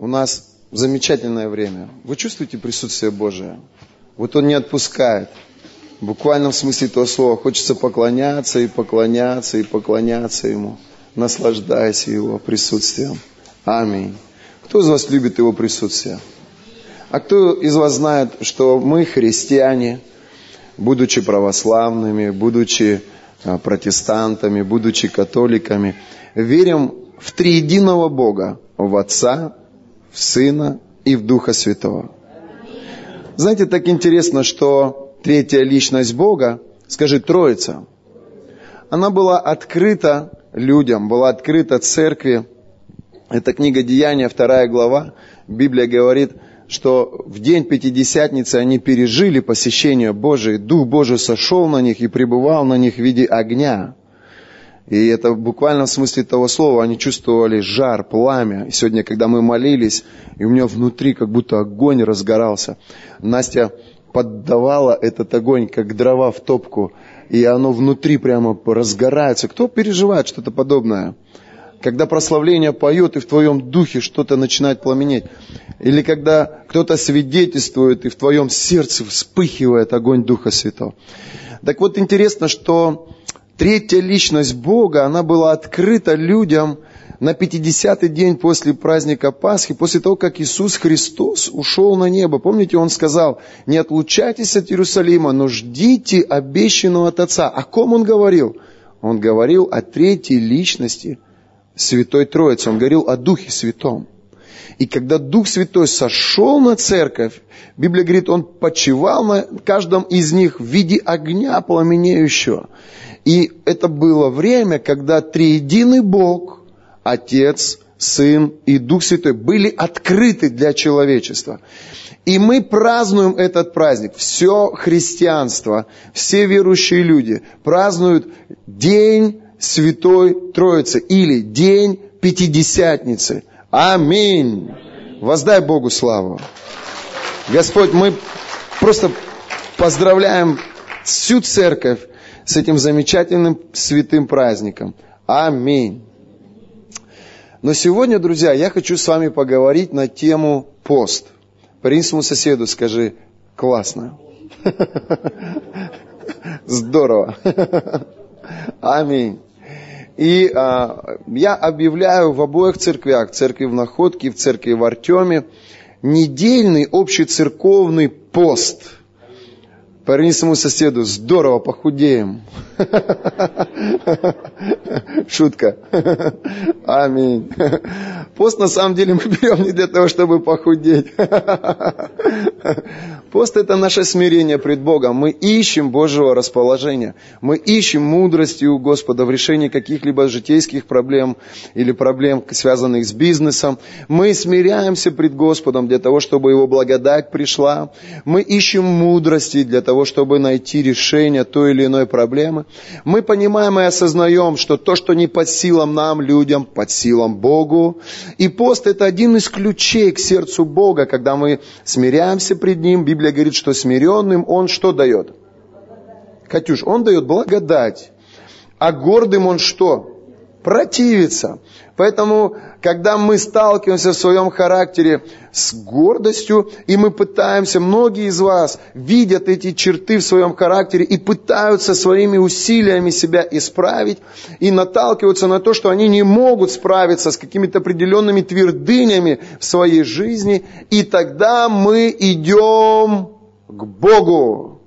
у нас замечательное время. Вы чувствуете присутствие Божие? Вот Он не отпускает. В буквальном смысле этого слова хочется поклоняться и поклоняться и поклоняться Ему. Наслаждайся Его присутствием. Аминь. Кто из вас любит Его присутствие? А кто из вас знает, что мы, христиане, будучи православными, будучи а, протестантами, будучи католиками, верим в триединого Бога, в Отца, в Сына и в Духа Святого. Знаете, так интересно, что третья личность Бога, скажи, Троица, она была открыта людям, была открыта церкви. Это книга Деяния, вторая глава. Библия говорит, что в день Пятидесятницы они пережили посещение Божие, Дух Божий сошел на них и пребывал на них в виде огня. И это буквально в смысле того слова, они чувствовали жар, пламя. И сегодня, когда мы молились, и у меня внутри как будто огонь разгорался. Настя поддавала этот огонь, как дрова в топку, и оно внутри прямо разгорается. Кто переживает что-то подобное? Когда прославление поет, и в твоем духе что-то начинает пламенеть. Или когда кто-то свидетельствует, и в твоем сердце вспыхивает огонь Духа Святого. Так вот интересно, что Третья личность Бога, она была открыта людям на 50-й день после праздника Пасхи, после того, как Иисус Христос ушел на небо. Помните, Он сказал, не отлучайтесь от Иерусалима, но ждите обещанного от Отца. О ком Он говорил? Он говорил о третьей личности Святой Троицы. Он говорил о Духе Святом. И когда Дух Святой сошел на церковь, Библия говорит, Он почивал на каждом из них в виде огня пламенеющего. И это было время, когда триединый Бог, Отец, Сын и Дух Святой были открыты для человечества. И мы празднуем этот праздник. Все христианство, все верующие люди празднуют День Святой Троицы или День Пятидесятницы. Аминь. Воздай Богу славу. Господь, мы просто поздравляем всю церковь с этим замечательным святым праздником. Аминь. Но сегодня, друзья, я хочу с вами поговорить на тему пост. Парень своему соседу скажи, классно. Здорово. Аминь. И а, я объявляю в обоих церквях, церкви в Находке и в церкви в Артеме, недельный общецерковный пост – Поверни своему соседу, здорово, похудеем. Шутка. Аминь. Пост на самом деле мы берем не для того, чтобы похудеть. Пост это наше смирение пред Богом. Мы ищем Божьего расположения. Мы ищем мудрости у Господа в решении каких-либо житейских проблем или проблем, связанных с бизнесом. Мы смиряемся пред Господом для того, чтобы Его благодать пришла. Мы ищем мудрости для того, чтобы найти решение той или иной проблемы. Мы понимаем и осознаем, что то, что не под силам нам, людям, под силам Богу. И пост это один из ключей к сердцу Бога, когда мы смиряемся пред Ним. Библия говорит, что смиренным Он что дает? Катюш, Он дает благодать. А гордым Он что? Противится. Поэтому, когда мы сталкиваемся в своем характере с гордостью, и мы пытаемся, многие из вас видят эти черты в своем характере и пытаются своими усилиями себя исправить, и наталкиваются на то, что они не могут справиться с какими-то определенными твердынями в своей жизни, и тогда мы идем к Богу.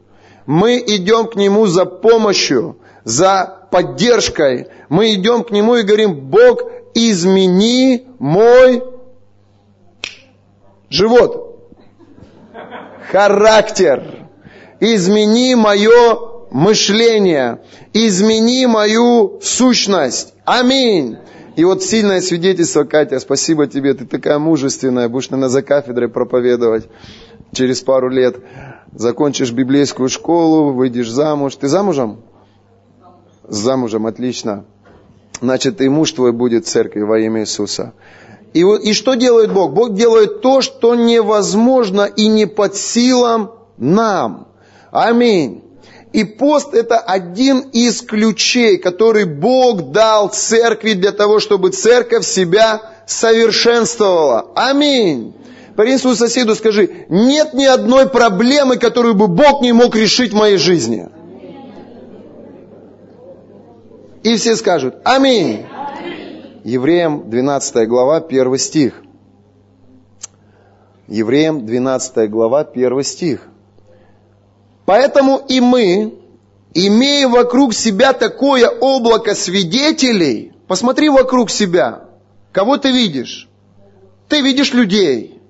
Мы идем к Нему за помощью, за поддержкой. Мы идем к Нему и говорим, Бог, измени мой живот, характер, измени мое мышление, измени мою сущность. Аминь. И вот сильное свидетельство, Катя, спасибо тебе, ты такая мужественная, будешь, наверное, за кафедрой проповедовать через пару лет. Закончишь библейскую школу, выйдешь замуж. Ты замужем? Замужем, отлично значит и муж твой будет в церкви во имя Иисуса. И, и что делает Бог? Бог делает то, что невозможно и не под силам нам. Аминь. И пост это один из ключей, который Бог дал церкви для того, чтобы церковь себя совершенствовала. Аминь. Парень своему соседу скажи, нет ни одной проблемы, которую бы Бог не мог решить в моей жизни. И все скажут, аминь. Евреям 12 глава, 1 стих. Евреям 12 глава, 1 стих. Поэтому и мы, имея вокруг себя такое облако свидетелей, посмотри вокруг себя, кого ты видишь? Ты видишь людей.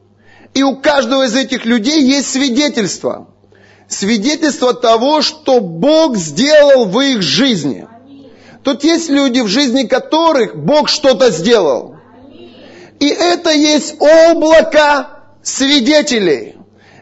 И у каждого из этих людей есть свидетельство. Свидетельство того, что Бог сделал в их жизни. Тут есть люди, в жизни которых Бог что-то сделал. И это есть облако свидетелей.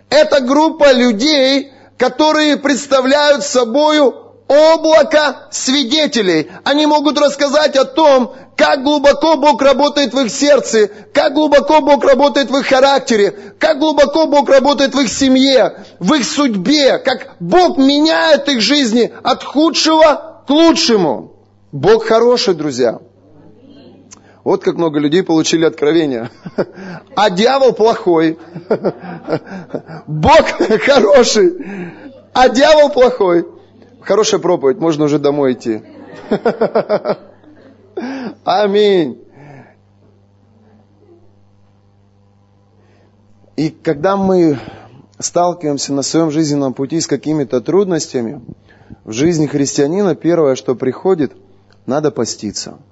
Это группа людей, которые представляют собою облако свидетелей. Они могут рассказать о том, как глубоко Бог работает в их сердце, как глубоко Бог работает в их характере, как глубоко Бог работает в их семье, в их судьбе, как Бог меняет их жизни от худшего к лучшему. Бог хороший, друзья. Вот как много людей получили откровение. А дьявол плохой. Бог хороший, а дьявол плохой. Хорошая проповедь, можно уже домой идти. Аминь. И когда мы сталкиваемся на своем жизненном пути с какими-то трудностями, в жизни христианина первое, что приходит, надо поститься –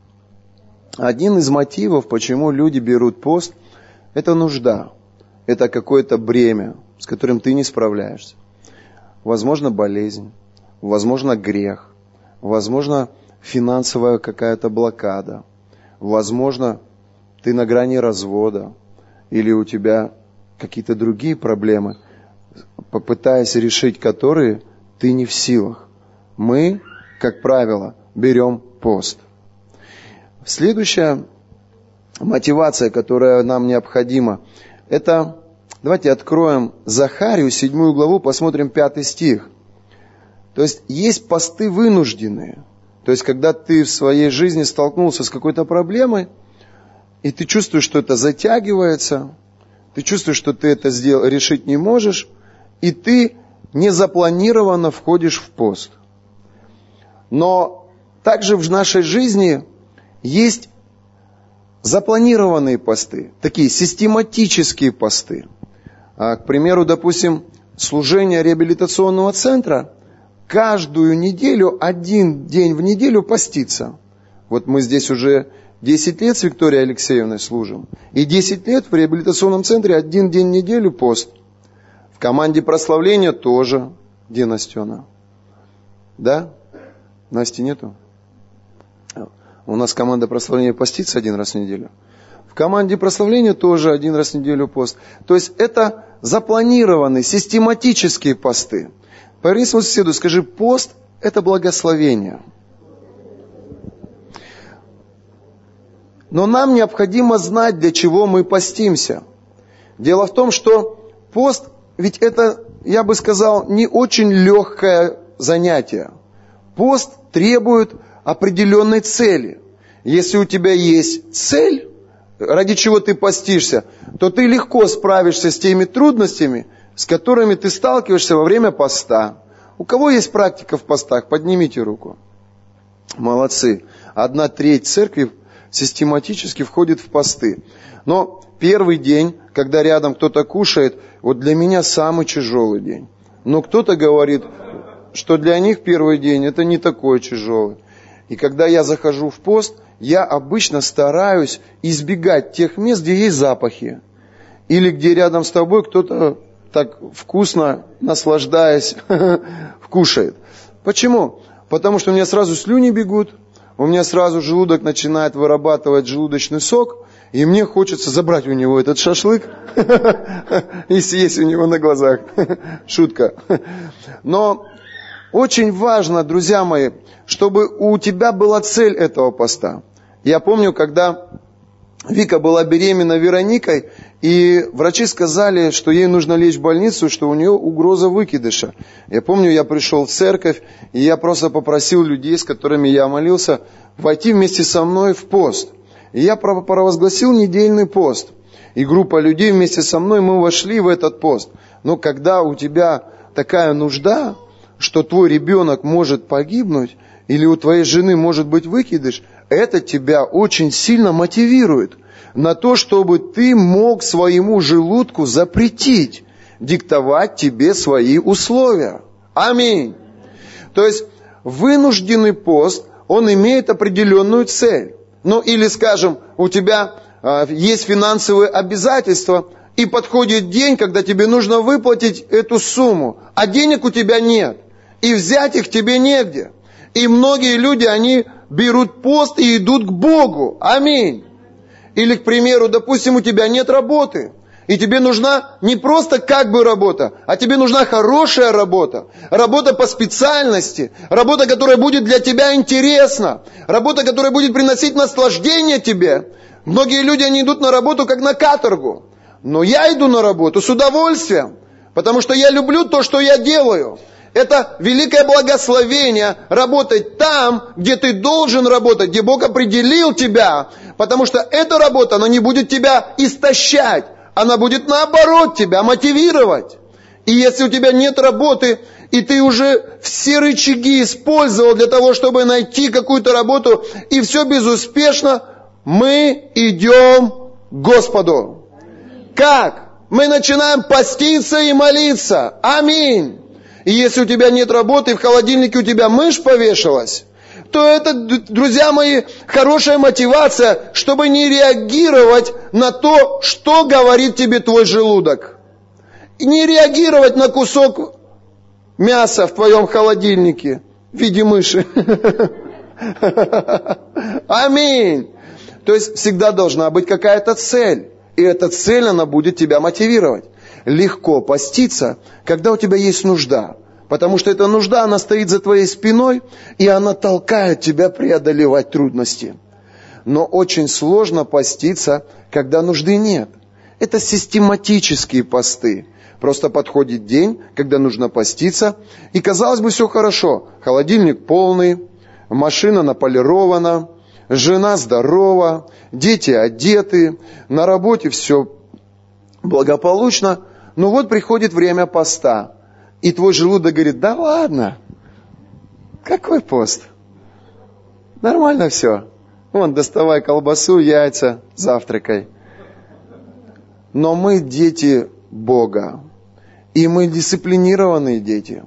один из мотивов, почему люди берут пост, это нужда. Это какое-то бремя, с которым ты не справляешься. Возможно, болезнь, возможно, грех, возможно, финансовая какая-то блокада, возможно, ты на грани развода, или у тебя какие-то другие проблемы, попытаясь решить которые ты не в силах. Мы, как правило, берем пост. Следующая мотивация, которая нам необходима, это, давайте откроем Захарию, седьмую главу, посмотрим пятый стих. То есть есть посты вынужденные. То есть когда ты в своей жизни столкнулся с какой-то проблемой, и ты чувствуешь, что это затягивается, ты чувствуешь, что ты это сдел- решить не можешь, и ты незапланированно входишь в пост. Но также в нашей жизни есть запланированные посты, такие систематические посты. А, к примеру, допустим, служение реабилитационного центра каждую неделю, один день в неделю поститься. Вот мы здесь уже 10 лет с Викторией Алексеевной служим. И 10 лет в реабилитационном центре один день в неделю пост. В команде прославления тоже. Где Настена? Да? Насти нету? У нас команда прославления постится один раз в неделю. В команде прославления тоже один раз в неделю пост. То есть это запланированные, систематические посты. Поверни своему соседу, скажи, пост – это благословение. Но нам необходимо знать, для чего мы постимся. Дело в том, что пост, ведь это, я бы сказал, не очень легкое занятие. Пост требует определенной цели. Если у тебя есть цель, ради чего ты постишься, то ты легко справишься с теми трудностями, с которыми ты сталкиваешься во время поста. У кого есть практика в постах? Поднимите руку. Молодцы. Одна треть церкви систематически входит в посты. Но первый день, когда рядом кто-то кушает, вот для меня самый тяжелый день. Но кто-то говорит, что для них первый день это не такой тяжелый. И когда я захожу в пост, я обычно стараюсь избегать тех мест, где есть запахи. Или где рядом с тобой кто-то так вкусно, наслаждаясь, вкушает. Почему? Потому что у меня сразу слюни бегут, у меня сразу желудок начинает вырабатывать желудочный сок, и мне хочется забрать у него этот шашлык и съесть у него на глазах. Шутка. Но очень важно, друзья мои, чтобы у тебя была цель этого поста. Я помню, когда Вика была беременна Вероникой, и врачи сказали, что ей нужно лечь в больницу, что у нее угроза выкидыша. Я помню, я пришел в церковь, и я просто попросил людей, с которыми я молился, войти вместе со мной в пост. И я провозгласил недельный пост. И группа людей вместе со мной, мы вошли в этот пост. Но когда у тебя такая нужда, что твой ребенок может погибнуть, или у твоей жены может быть выкидыш, это тебя очень сильно мотивирует на то, чтобы ты мог своему желудку запретить диктовать тебе свои условия. Аминь. То есть вынужденный пост, он имеет определенную цель. Ну или, скажем, у тебя э, есть финансовые обязательства, и подходит день, когда тебе нужно выплатить эту сумму, а денег у тебя нет, и взять их тебе негде. И многие люди, они берут пост и идут к Богу. Аминь. Или, к примеру, допустим, у тебя нет работы, и тебе нужна не просто как бы работа, а тебе нужна хорошая работа. Работа по специальности. Работа, которая будет для тебя интересна. Работа, которая будет приносить наслаждение тебе. Многие люди, они идут на работу как на каторгу. Но я иду на работу с удовольствием. Потому что я люблю то, что я делаю. Это великое благословение работать там, где ты должен работать, где Бог определил тебя. Потому что эта работа, она не будет тебя истощать она будет наоборот тебя мотивировать. И если у тебя нет работы, и ты уже все рычаги использовал для того, чтобы найти какую-то работу, и все безуспешно, мы идем к Господу. Как? Мы начинаем поститься и молиться. Аминь. И если у тебя нет работы, в холодильнике у тебя мышь повешалась, то это, друзья мои, хорошая мотивация, чтобы не реагировать на то, что говорит тебе твой желудок. И не реагировать на кусок мяса в твоем холодильнике в виде мыши. Аминь. То есть всегда должна быть какая-то цель. И эта цель, она будет тебя мотивировать. Легко поститься, когда у тебя есть нужда. Потому что эта нужда, она стоит за твоей спиной, и она толкает тебя преодолевать трудности. Но очень сложно поститься, когда нужды нет. Это систематические посты. Просто подходит день, когда нужно поститься, и казалось бы, все хорошо. Холодильник полный, машина наполирована, жена здорова, дети одеты, на работе все благополучно. Но вот приходит время поста. И твой желудок говорит, да ладно, какой пост? Нормально все. Вон, доставай колбасу, яйца, завтракай. Но мы дети Бога. И мы дисциплинированные дети.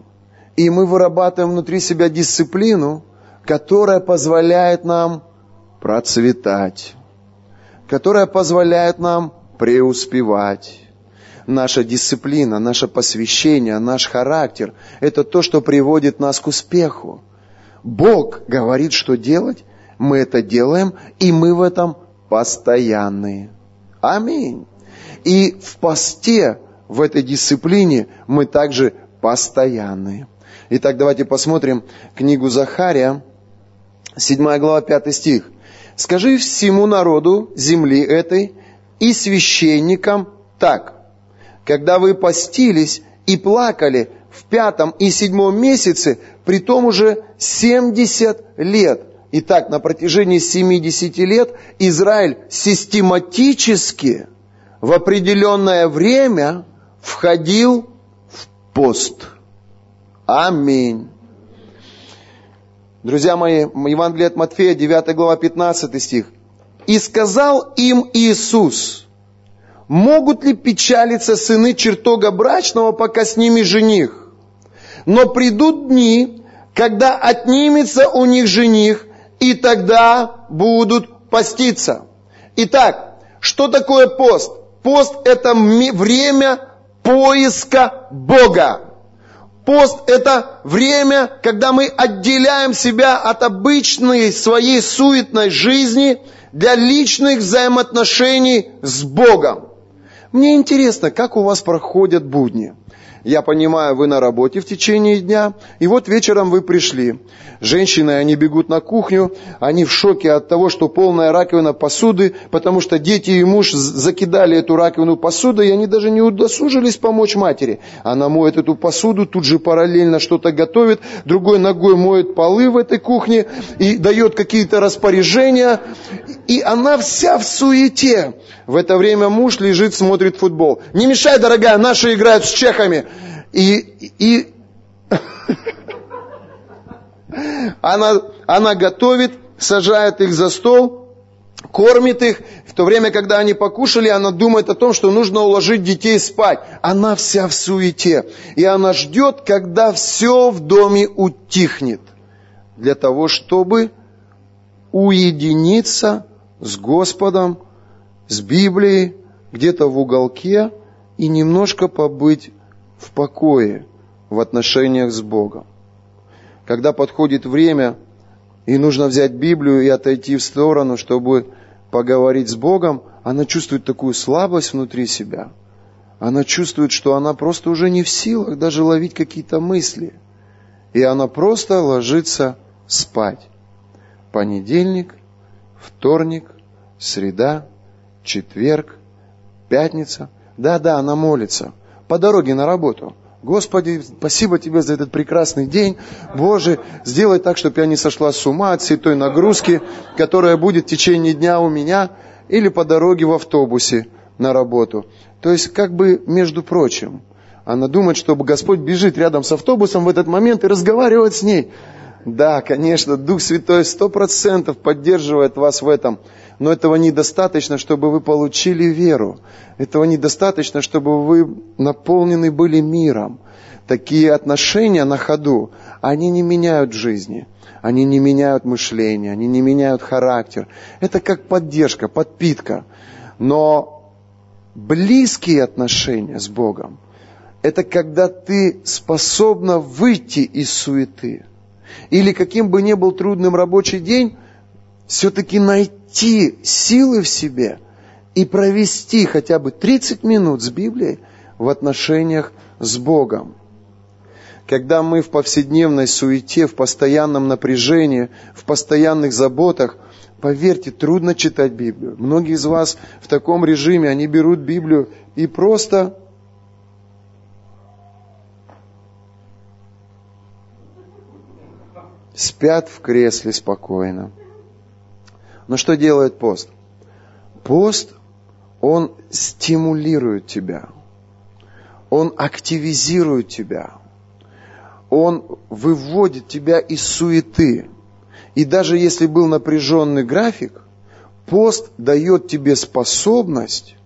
И мы вырабатываем внутри себя дисциплину, которая позволяет нам процветать, которая позволяет нам преуспевать наша дисциплина, наше посвящение, наш характер – это то, что приводит нас к успеху. Бог говорит, что делать, мы это делаем, и мы в этом постоянные. Аминь. И в посте, в этой дисциплине мы также постоянные. Итак, давайте посмотрим книгу Захария, 7 глава, 5 стих. «Скажи всему народу земли этой и священникам так, когда вы постились и плакали в пятом и седьмом месяце, при том уже 70 лет. Итак, на протяжении 70 лет Израиль систематически в определенное время входил в пост. Аминь. Друзья мои, Евангелие от Матфея, 9 глава, 15 стих. «И сказал им Иисус, Могут ли печалиться сыны чертога брачного, пока с ними жених? Но придут дни, когда отнимется у них жених, и тогда будут поститься. Итак, что такое пост? Пост – это время поиска Бога. Пост – это время, когда мы отделяем себя от обычной своей суетной жизни для личных взаимоотношений с Богом. Мне интересно, как у вас проходят будни. Я понимаю, вы на работе в течение дня, и вот вечером вы пришли. Женщины, они бегут на кухню, они в шоке от того, что полная раковина посуды, потому что дети и муж закидали эту раковину посудой, и они даже не удосужились помочь матери. Она моет эту посуду, тут же параллельно что-то готовит, другой ногой моет полы в этой кухне и дает какие-то распоряжения, и она вся в суете. В это время муж лежит, смотрит футбол. Не мешай, дорогая, наши играют с чехами. И, и она, она готовит, сажает их за стол, кормит их. В то время, когда они покушали, она думает о том, что нужно уложить детей спать. Она вся в суете. И она ждет, когда все в доме утихнет. Для того, чтобы уединиться с Господом, с Библией, где-то в уголке и немножко побыть в покое в отношениях с Богом. Когда подходит время, и нужно взять Библию и отойти в сторону, чтобы поговорить с Богом, она чувствует такую слабость внутри себя. Она чувствует, что она просто уже не в силах даже ловить какие-то мысли. И она просто ложится спать. Понедельник, вторник, среда, четверг, пятница. Да-да, она молится. По дороге на работу. Господи, спасибо Тебе за этот прекрасный день. Боже, сделай так, чтобы я не сошла с ума от всей той нагрузки, которая будет в течение дня у меня или по дороге в автобусе на работу. То есть, как бы, между прочим, она думает, что Господь бежит рядом с автобусом в этот момент и разговаривает с ней. Да, конечно, Дух Святой сто процентов поддерживает вас в этом. Но этого недостаточно, чтобы вы получили веру. Этого недостаточно, чтобы вы наполнены были миром. Такие отношения на ходу, они не меняют жизни. Они не меняют мышление, они не меняют характер. Это как поддержка, подпитка. Но близкие отношения с Богом, это когда ты способна выйти из суеты. Или каким бы ни был трудным рабочий день, все-таки найти силы в себе и провести хотя бы 30 минут с Библией в отношениях с Богом. Когда мы в повседневной суете, в постоянном напряжении, в постоянных заботах, поверьте, трудно читать Библию. Многие из вас в таком режиме, они берут Библию и просто спят в кресле спокойно. Но что делает пост? Пост, он стимулирует тебя. Он активизирует тебя. Он выводит тебя из суеты. И даже если был напряженный график, пост дает тебе способность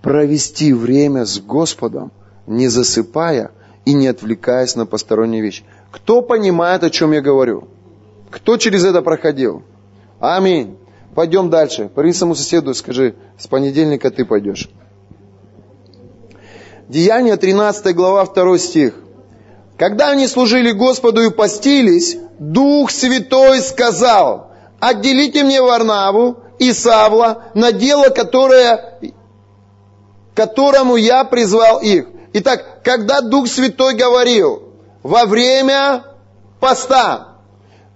провести время с Господом, не засыпая и не отвлекаясь на посторонние вещи. Кто понимает, о чем я говорю? Кто через это проходил? Аминь. Пойдем дальше. Парень своему соседу скажи, с понедельника ты пойдешь. Деяние 13 глава 2 стих. Когда они служили Господу и постились, Дух Святой сказал, отделите мне Варнаву и Савла на дело, которое, которому я призвал их. Итак, когда Дух Святой говорил, во время поста,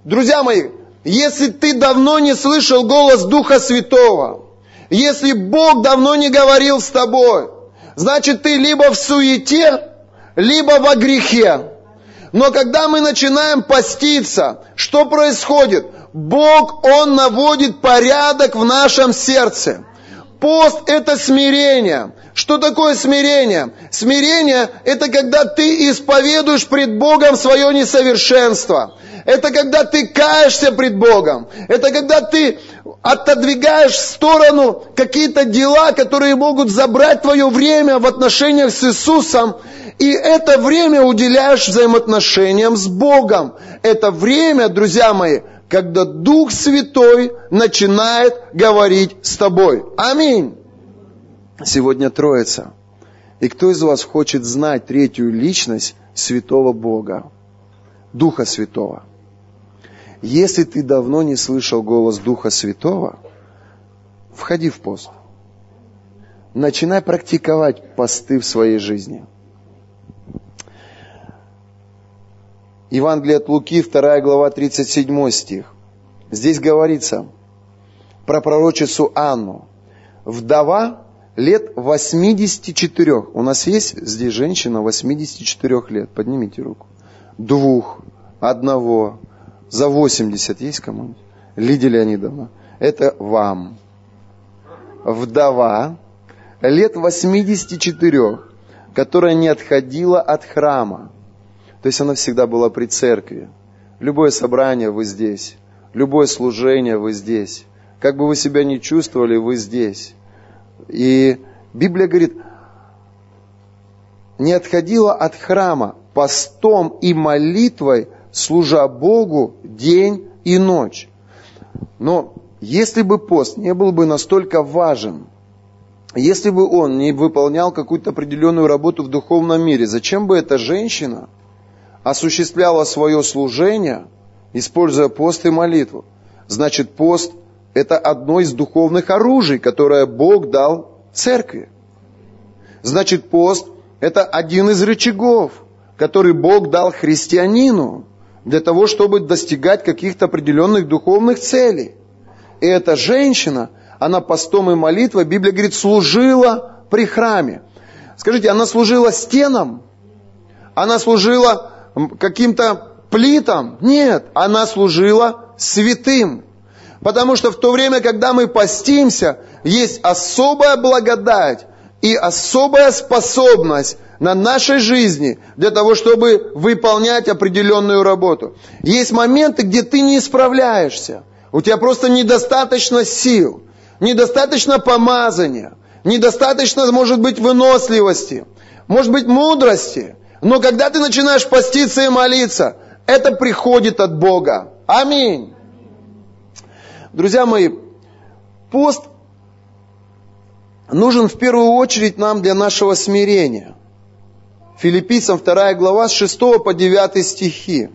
друзья мои, если ты давно не слышал голос Духа Святого, если Бог давно не говорил с тобой, значит ты либо в суете, либо во грехе. Но когда мы начинаем поститься, что происходит? Бог, Он наводит порядок в нашем сердце. Пост – это смирение. Что такое смирение? Смирение – это когда ты исповедуешь пред Богом свое несовершенство. Это когда ты каешься пред Богом. Это когда ты отодвигаешь в сторону какие-то дела, которые могут забрать твое время в отношениях с Иисусом. И это время уделяешь взаимоотношениям с Богом. Это время, друзья мои, когда Дух Святой начинает говорить с тобой. Аминь. Сегодня Троица. И кто из вас хочет знать третью личность святого Бога, Духа Святого? Если ты давно не слышал голос Духа Святого, входи в пост. Начинай практиковать посты в своей жизни. Евангелие от Луки, 2 глава, 37 стих. Здесь говорится про пророчицу Анну. Вдова лет 84. У нас есть здесь женщина 84 лет. Поднимите руку. Двух, одного, за 80 есть кому-нибудь? Лидия Леонидовна. Это вам. Вдова лет 84, которая не отходила от храма. То есть она всегда была при церкви. Любое собрание вы здесь. Любое служение вы здесь. Как бы вы себя ни чувствовали, вы здесь. И Библия говорит, не отходила от храма постом и молитвой, служа Богу день и ночь. Но если бы пост не был бы настолько важен, если бы он не выполнял какую-то определенную работу в духовном мире, зачем бы эта женщина осуществляла свое служение, используя пост и молитву? Значит, пост – это одно из духовных оружий, которое Бог дал церкви. Значит, пост – это один из рычагов, который Бог дал христианину для того, чтобы достигать каких-то определенных духовных целей. И эта женщина, она постом и молитвой, Библия говорит, служила при храме. Скажите, она служила стенам? Она служила каким-то плитам? Нет, она служила святым. Потому что в то время, когда мы постимся, есть особая благодать и особая способность на нашей жизни для того, чтобы выполнять определенную работу. Есть моменты, где ты не справляешься. У тебя просто недостаточно сил, недостаточно помазания, недостаточно, может быть, выносливости, может быть, мудрости. Но когда ты начинаешь поститься и молиться, это приходит от Бога. Аминь. Друзья мои, пост нужен в первую очередь нам для нашего смирения. Филиппийцам 2 глава с 6 по 9 стихи.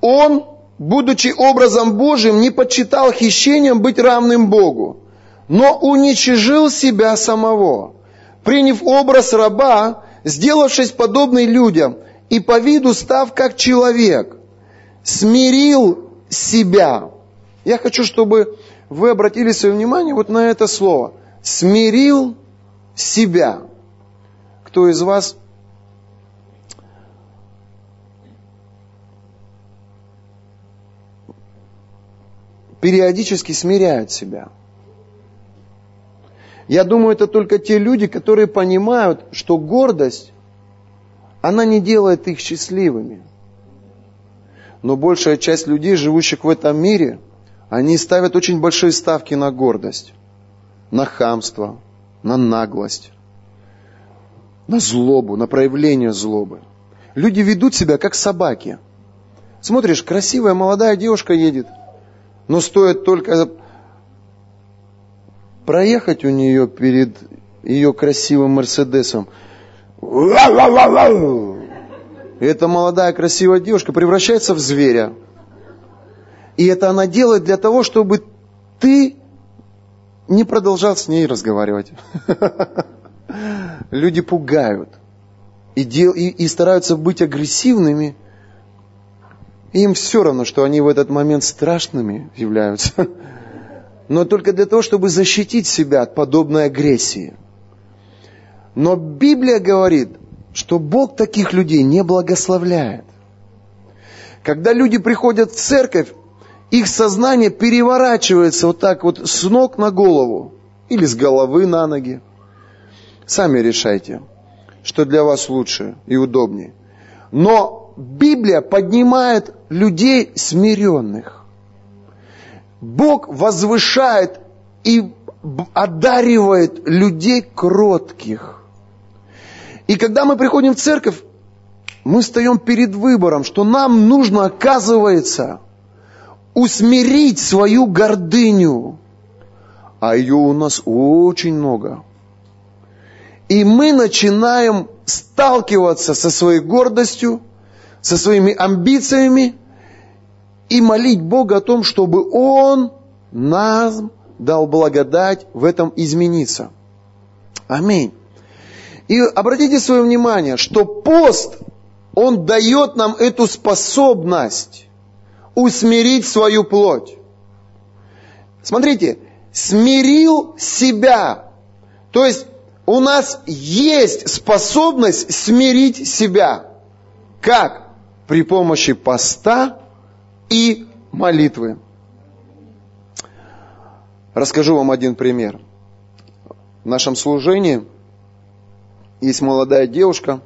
Он, будучи образом Божьим, не почитал хищением быть равным Богу, но уничижил себя самого, приняв образ раба, сделавшись подобный людям, и по виду став как человек, смирил себя. Я хочу, чтобы вы обратили свое внимание вот на это слово. Смирил себя. Кто из вас периодически смиряют себя. Я думаю, это только те люди, которые понимают, что гордость, она не делает их счастливыми. Но большая часть людей, живущих в этом мире, они ставят очень большие ставки на гордость, на хамство, на наглость, на злобу, на проявление злобы. Люди ведут себя как собаки. Смотришь, красивая молодая девушка едет – но стоит только проехать у нее перед ее красивым Мерседесом. И эта молодая красивая девушка превращается в зверя. И это она делает для того, чтобы ты не продолжал с ней разговаривать. Люди пугают и, дел, и, и стараются быть агрессивными, им все равно, что они в этот момент страшными являются, но только для того, чтобы защитить себя от подобной агрессии. Но Библия говорит, что Бог таких людей не благословляет. Когда люди приходят в церковь, их сознание переворачивается вот так вот с ног на голову или с головы на ноги. Сами решайте, что для вас лучше и удобнее. Но Библия поднимает людей смиренных. Бог возвышает и одаривает людей кротких. И когда мы приходим в церковь, мы встаем перед выбором, что нам нужно, оказывается, усмирить свою гордыню. А ее у нас очень много. И мы начинаем сталкиваться со своей гордостью, со своими амбициями и молить Бога о том, чтобы Он нам дал благодать в этом измениться. Аминь. И обратите свое внимание, что пост, он дает нам эту способность усмирить свою плоть. Смотрите, смирил себя. То есть у нас есть способность смирить себя. Как? При помощи поста и молитвы. Расскажу вам один пример. В нашем служении есть молодая девушка,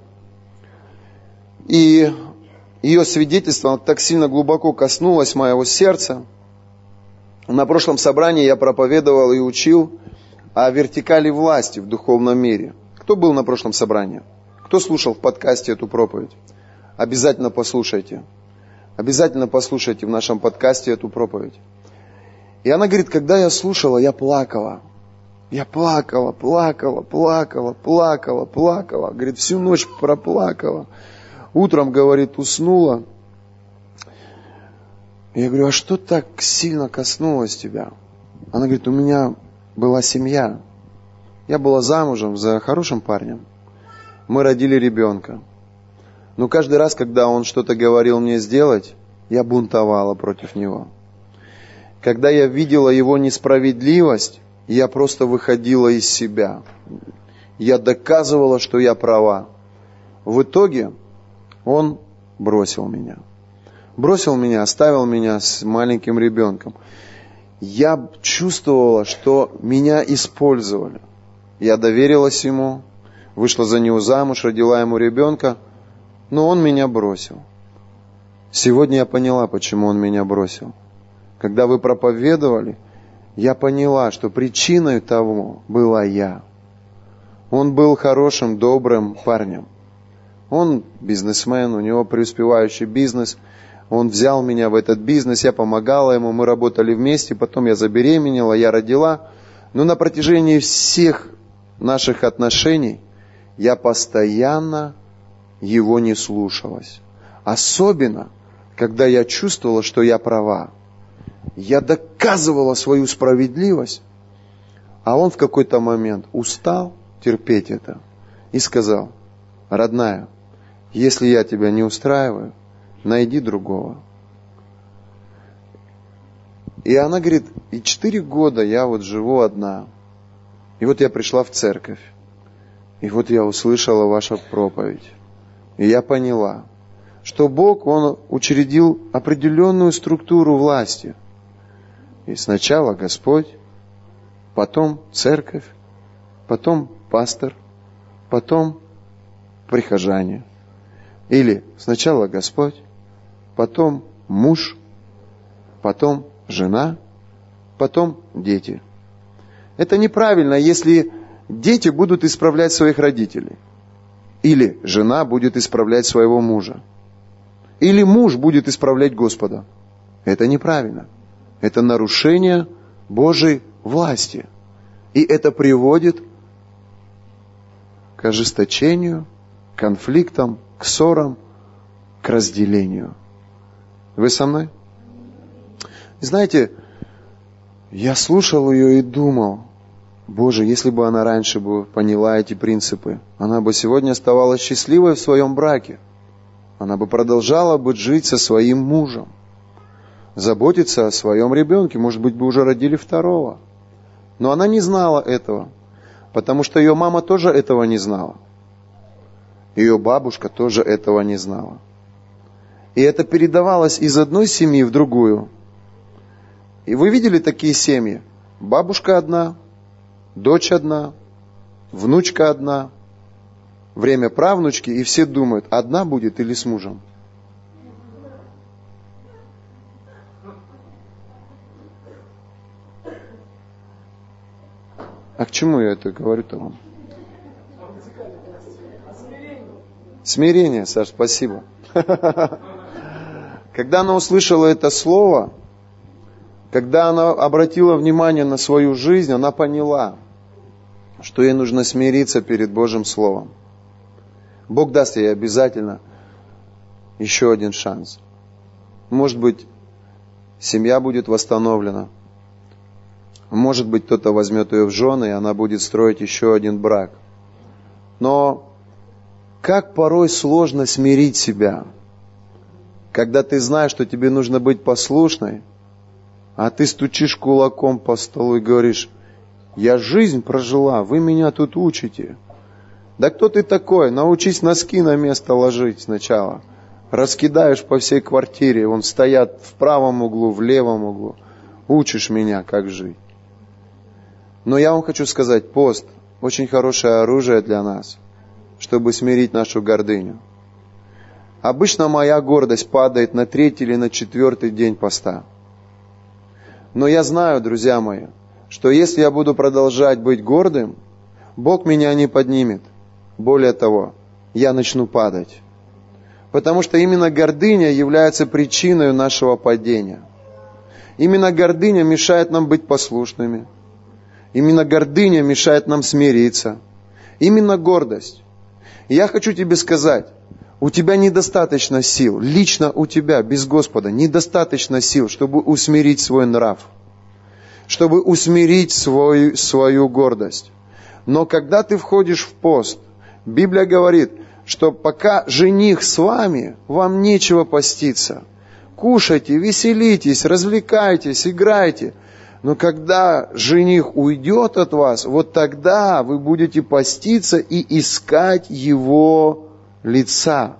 и ее свидетельство так сильно глубоко коснулось моего сердца. На прошлом собрании я проповедовал и учил о вертикали власти в духовном мире. Кто был на прошлом собрании? Кто слушал в подкасте эту проповедь? Обязательно послушайте. Обязательно послушайте в нашем подкасте эту проповедь. И она говорит, когда я слушала, я плакала. Я плакала, плакала, плакала, плакала, плакала. Говорит, всю ночь проплакала. Утром, говорит, уснула. Я говорю, а что так сильно коснулось тебя? Она говорит, у меня была семья. Я была замужем за хорошим парнем. Мы родили ребенка. Но каждый раз, когда он что-то говорил мне сделать, я бунтовала против него. Когда я видела его несправедливость, я просто выходила из себя. Я доказывала, что я права. В итоге он бросил меня. Бросил меня, оставил меня с маленьким ребенком. Я чувствовала, что меня использовали. Я доверилась ему, вышла за него замуж, родила ему ребенка, но он меня бросил. Сегодня я поняла, почему он меня бросил. Когда вы проповедовали, я поняла, что причиной того была я. Он был хорошим, добрым парнем. Он бизнесмен, у него преуспевающий бизнес. Он взял меня в этот бизнес, я помогала ему, мы работали вместе, потом я забеременела, я родила. Но на протяжении всех наших отношений я постоянно его не слушалась. Особенно, когда я чувствовала, что я права я доказывала свою справедливость, а он в какой-то момент устал терпеть это и сказал, родная, если я тебя не устраиваю, найди другого. И она говорит, и четыре года я вот живу одна. И вот я пришла в церковь. И вот я услышала вашу проповедь. И я поняла, что Бог, Он учредил определенную структуру власти – и сначала Господь, потом церковь, потом пастор, потом прихожане. Или сначала Господь, потом муж, потом жена, потом дети. Это неправильно, если дети будут исправлять своих родителей. Или жена будет исправлять своего мужа. Или муж будет исправлять Господа. Это неправильно. Это нарушение Божьей власти. И это приводит к ожесточению, к конфликтам, к ссорам, к разделению. Вы со мной? Знаете, я слушал ее и думал, Боже, если бы она раньше бы поняла эти принципы, она бы сегодня оставалась счастливой в своем браке. Она бы продолжала бы жить со своим мужем заботиться о своем ребенке. Может быть, бы уже родили второго. Но она не знала этого, потому что ее мама тоже этого не знала. Ее бабушка тоже этого не знала. И это передавалось из одной семьи в другую. И вы видели такие семьи? Бабушка одна, дочь одна, внучка одна, время правнучки, и все думают, одна будет или с мужем. А к чему я это говорю-то? Смирение, Саш, спасибо. Когда она услышала это слово, когда она обратила внимание на свою жизнь, она поняла, что ей нужно смириться перед Божьим Словом. Бог даст ей обязательно еще один шанс. Может быть, семья будет восстановлена. Может быть, кто-то возьмет ее в жены, и она будет строить еще один брак. Но как порой сложно смирить себя, когда ты знаешь, что тебе нужно быть послушной, а ты стучишь кулаком по столу и говоришь, я жизнь прожила, вы меня тут учите. Да кто ты такой? Научись носки на место ложить сначала. Раскидаешь по всей квартире, он стоят в правом углу, в левом углу. Учишь меня, как жить. Но я вам хочу сказать, пост – очень хорошее оружие для нас, чтобы смирить нашу гордыню. Обычно моя гордость падает на третий или на четвертый день поста. Но я знаю, друзья мои, что если я буду продолжать быть гордым, Бог меня не поднимет – более того, я начну падать. Потому что именно гордыня является причиной нашего падения. Именно гордыня мешает нам быть послушными. Именно гордыня мешает нам смириться. Именно гордость. Я хочу тебе сказать, у тебя недостаточно сил, лично у тебя, без Господа, недостаточно сил, чтобы усмирить свой нрав, чтобы усмирить свой, свою гордость. Но когда ты входишь в пост, Библия говорит, что пока жених с вами, вам нечего поститься. Кушайте, веселитесь, развлекайтесь, играйте. Но когда жених уйдет от вас, вот тогда вы будете поститься и искать его лица.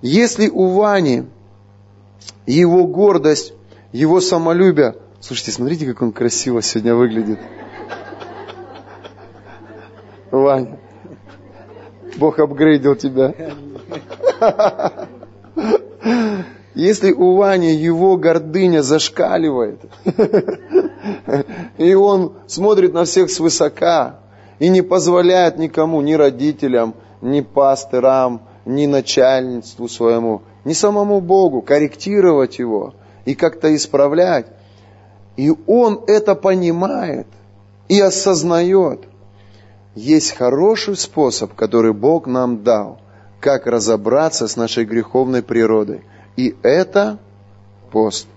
Если у Вани его гордость, его самолюбие, слушайте, смотрите, как он красиво сегодня выглядит. Ваня, Бог апгрейдил тебя. Если у Вани его гордыня зашкаливает, и он смотрит на всех свысока, и не позволяет никому, ни родителям, ни пастырам, ни начальству своему, ни самому Богу корректировать его и как-то исправлять. И он это понимает и осознает – есть хороший способ, который Бог нам дал, как разобраться с нашей греховной природой. И это пост.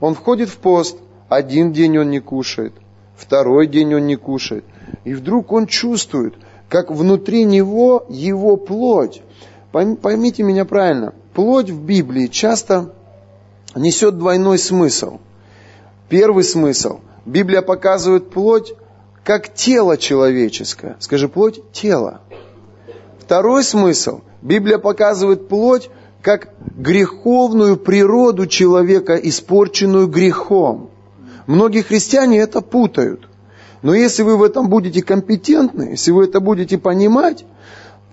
Он входит в пост, один день он не кушает, второй день он не кушает. И вдруг он чувствует, как внутри него его плоть. Поймите меня правильно, плоть в Библии часто несет двойной смысл. Первый смысл. Библия показывает плоть как тело человеческое. Скажи, плоть – тело. Второй смысл. Библия показывает плоть как греховную природу человека, испорченную грехом. Многие христиане это путают. Но если вы в этом будете компетентны, если вы это будете понимать,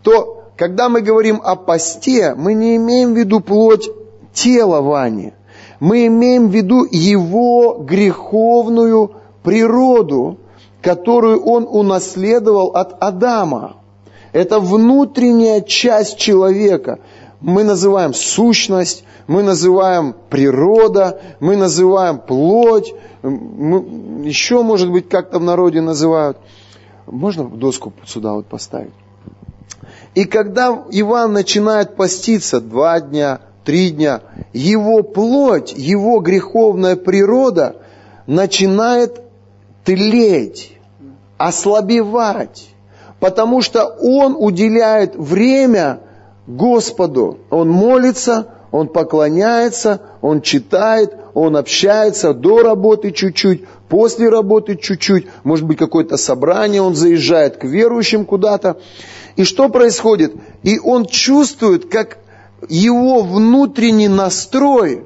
то когда мы говорим о посте, мы не имеем в виду плоть тела Вани. Мы имеем в виду его греховную природу, которую он унаследовал от Адама. Это внутренняя часть человека. Мы называем сущность, мы называем природа, мы называем плоть, мы, еще, может быть, как-то в народе называют. Можно доску сюда вот поставить? И когда Иван начинает поститься два дня, три дня, его плоть, его греховная природа начинает тлеть, ослабевать, потому что он уделяет время Господу. Он молится, он поклоняется, он читает, он общается до работы чуть-чуть, после работы чуть-чуть, может быть какое-то собрание, он заезжает к верующим куда-то. И что происходит? И он чувствует, как его внутренний настрой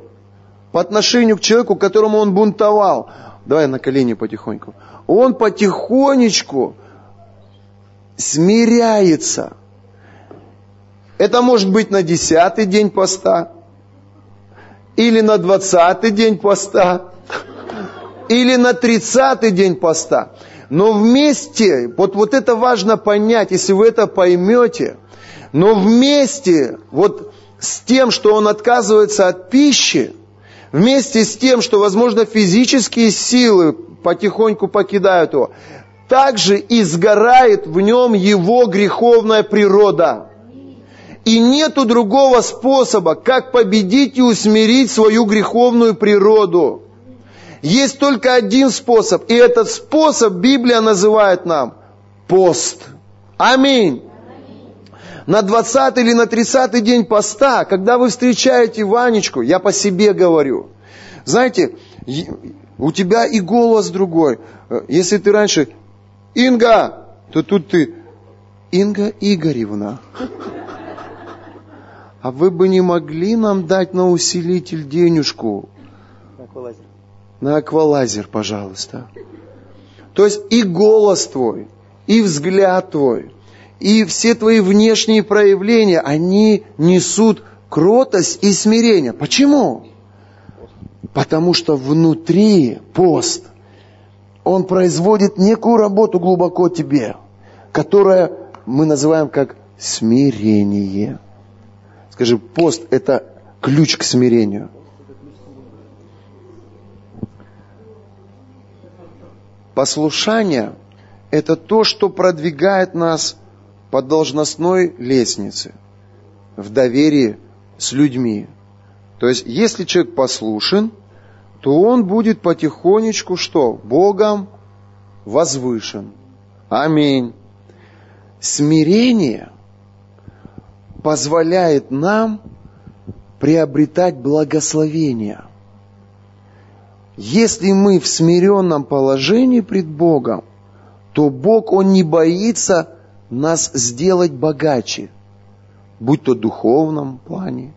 по отношению к человеку, которому он бунтовал, Давай на колени потихоньку. Он потихонечку смиряется. Это может быть на десятый день поста, или на двадцатый день поста, или на тридцатый день поста. Но вместе, вот, вот это важно понять, если вы это поймете, но вместе вот с тем, что он отказывается от пищи, вместе с тем, что, возможно, физические силы потихоньку покидают его, также и сгорает в нем его греховная природа. И нету другого способа, как победить и усмирить свою греховную природу. Есть только один способ, и этот способ Библия называет нам пост. Аминь. На 20 или на 30 день поста, когда вы встречаете Ванечку, я по себе говорю, знаете, у тебя и голос другой. Если ты раньше Инга, то тут ты Инга Игоревна. А вы бы не могли нам дать на усилитель денежку? На аквалазер. На аквалазер, пожалуйста. То есть и голос твой, и взгляд твой, и все твои внешние проявления, они несут кротость и смирение. Почему? Потому что внутри пост, он производит некую работу глубоко тебе, которая мы называем как смирение. Скажи, пост – это ключ к смирению. Послушание – это то, что продвигает нас по должностной лестнице, в доверии с людьми. То есть, если человек послушен, то он будет потихонечку что? Богом возвышен. Аминь. Смирение позволяет нам приобретать благословение. Если мы в смиренном положении пред Богом, то Бог, Он не боится нас сделать богаче, будь то в духовном плане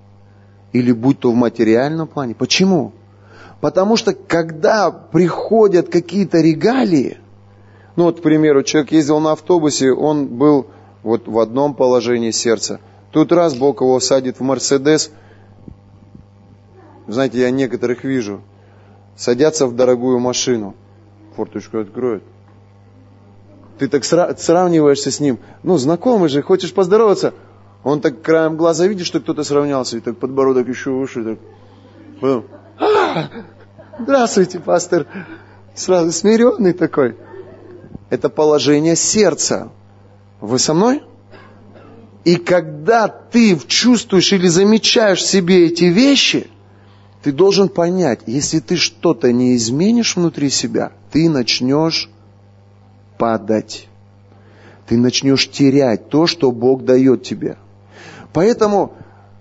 или будь то в материальном плане. Почему? Потому что когда приходят какие-то регалии, ну вот, к примеру, человек ездил на автобусе, он был вот в одном положении сердца. Тут раз Бог его садит в Мерседес. Знаете, я некоторых вижу. Садятся в дорогую машину. Форточку откроют. Ты так сравниваешься с ним. Ну, знакомый же, хочешь поздороваться. Он так краем глаза видит, что кто-то сравнялся, и так подбородок еще выше. Так. А, здравствуйте, пастор. Сразу смиренный такой. Это положение сердца. Вы со мной? И когда ты чувствуешь или замечаешь в себе эти вещи, ты должен понять, если ты что-то не изменишь внутри себя, ты начнешь падать. Ты начнешь терять то, что Бог дает тебе. Поэтому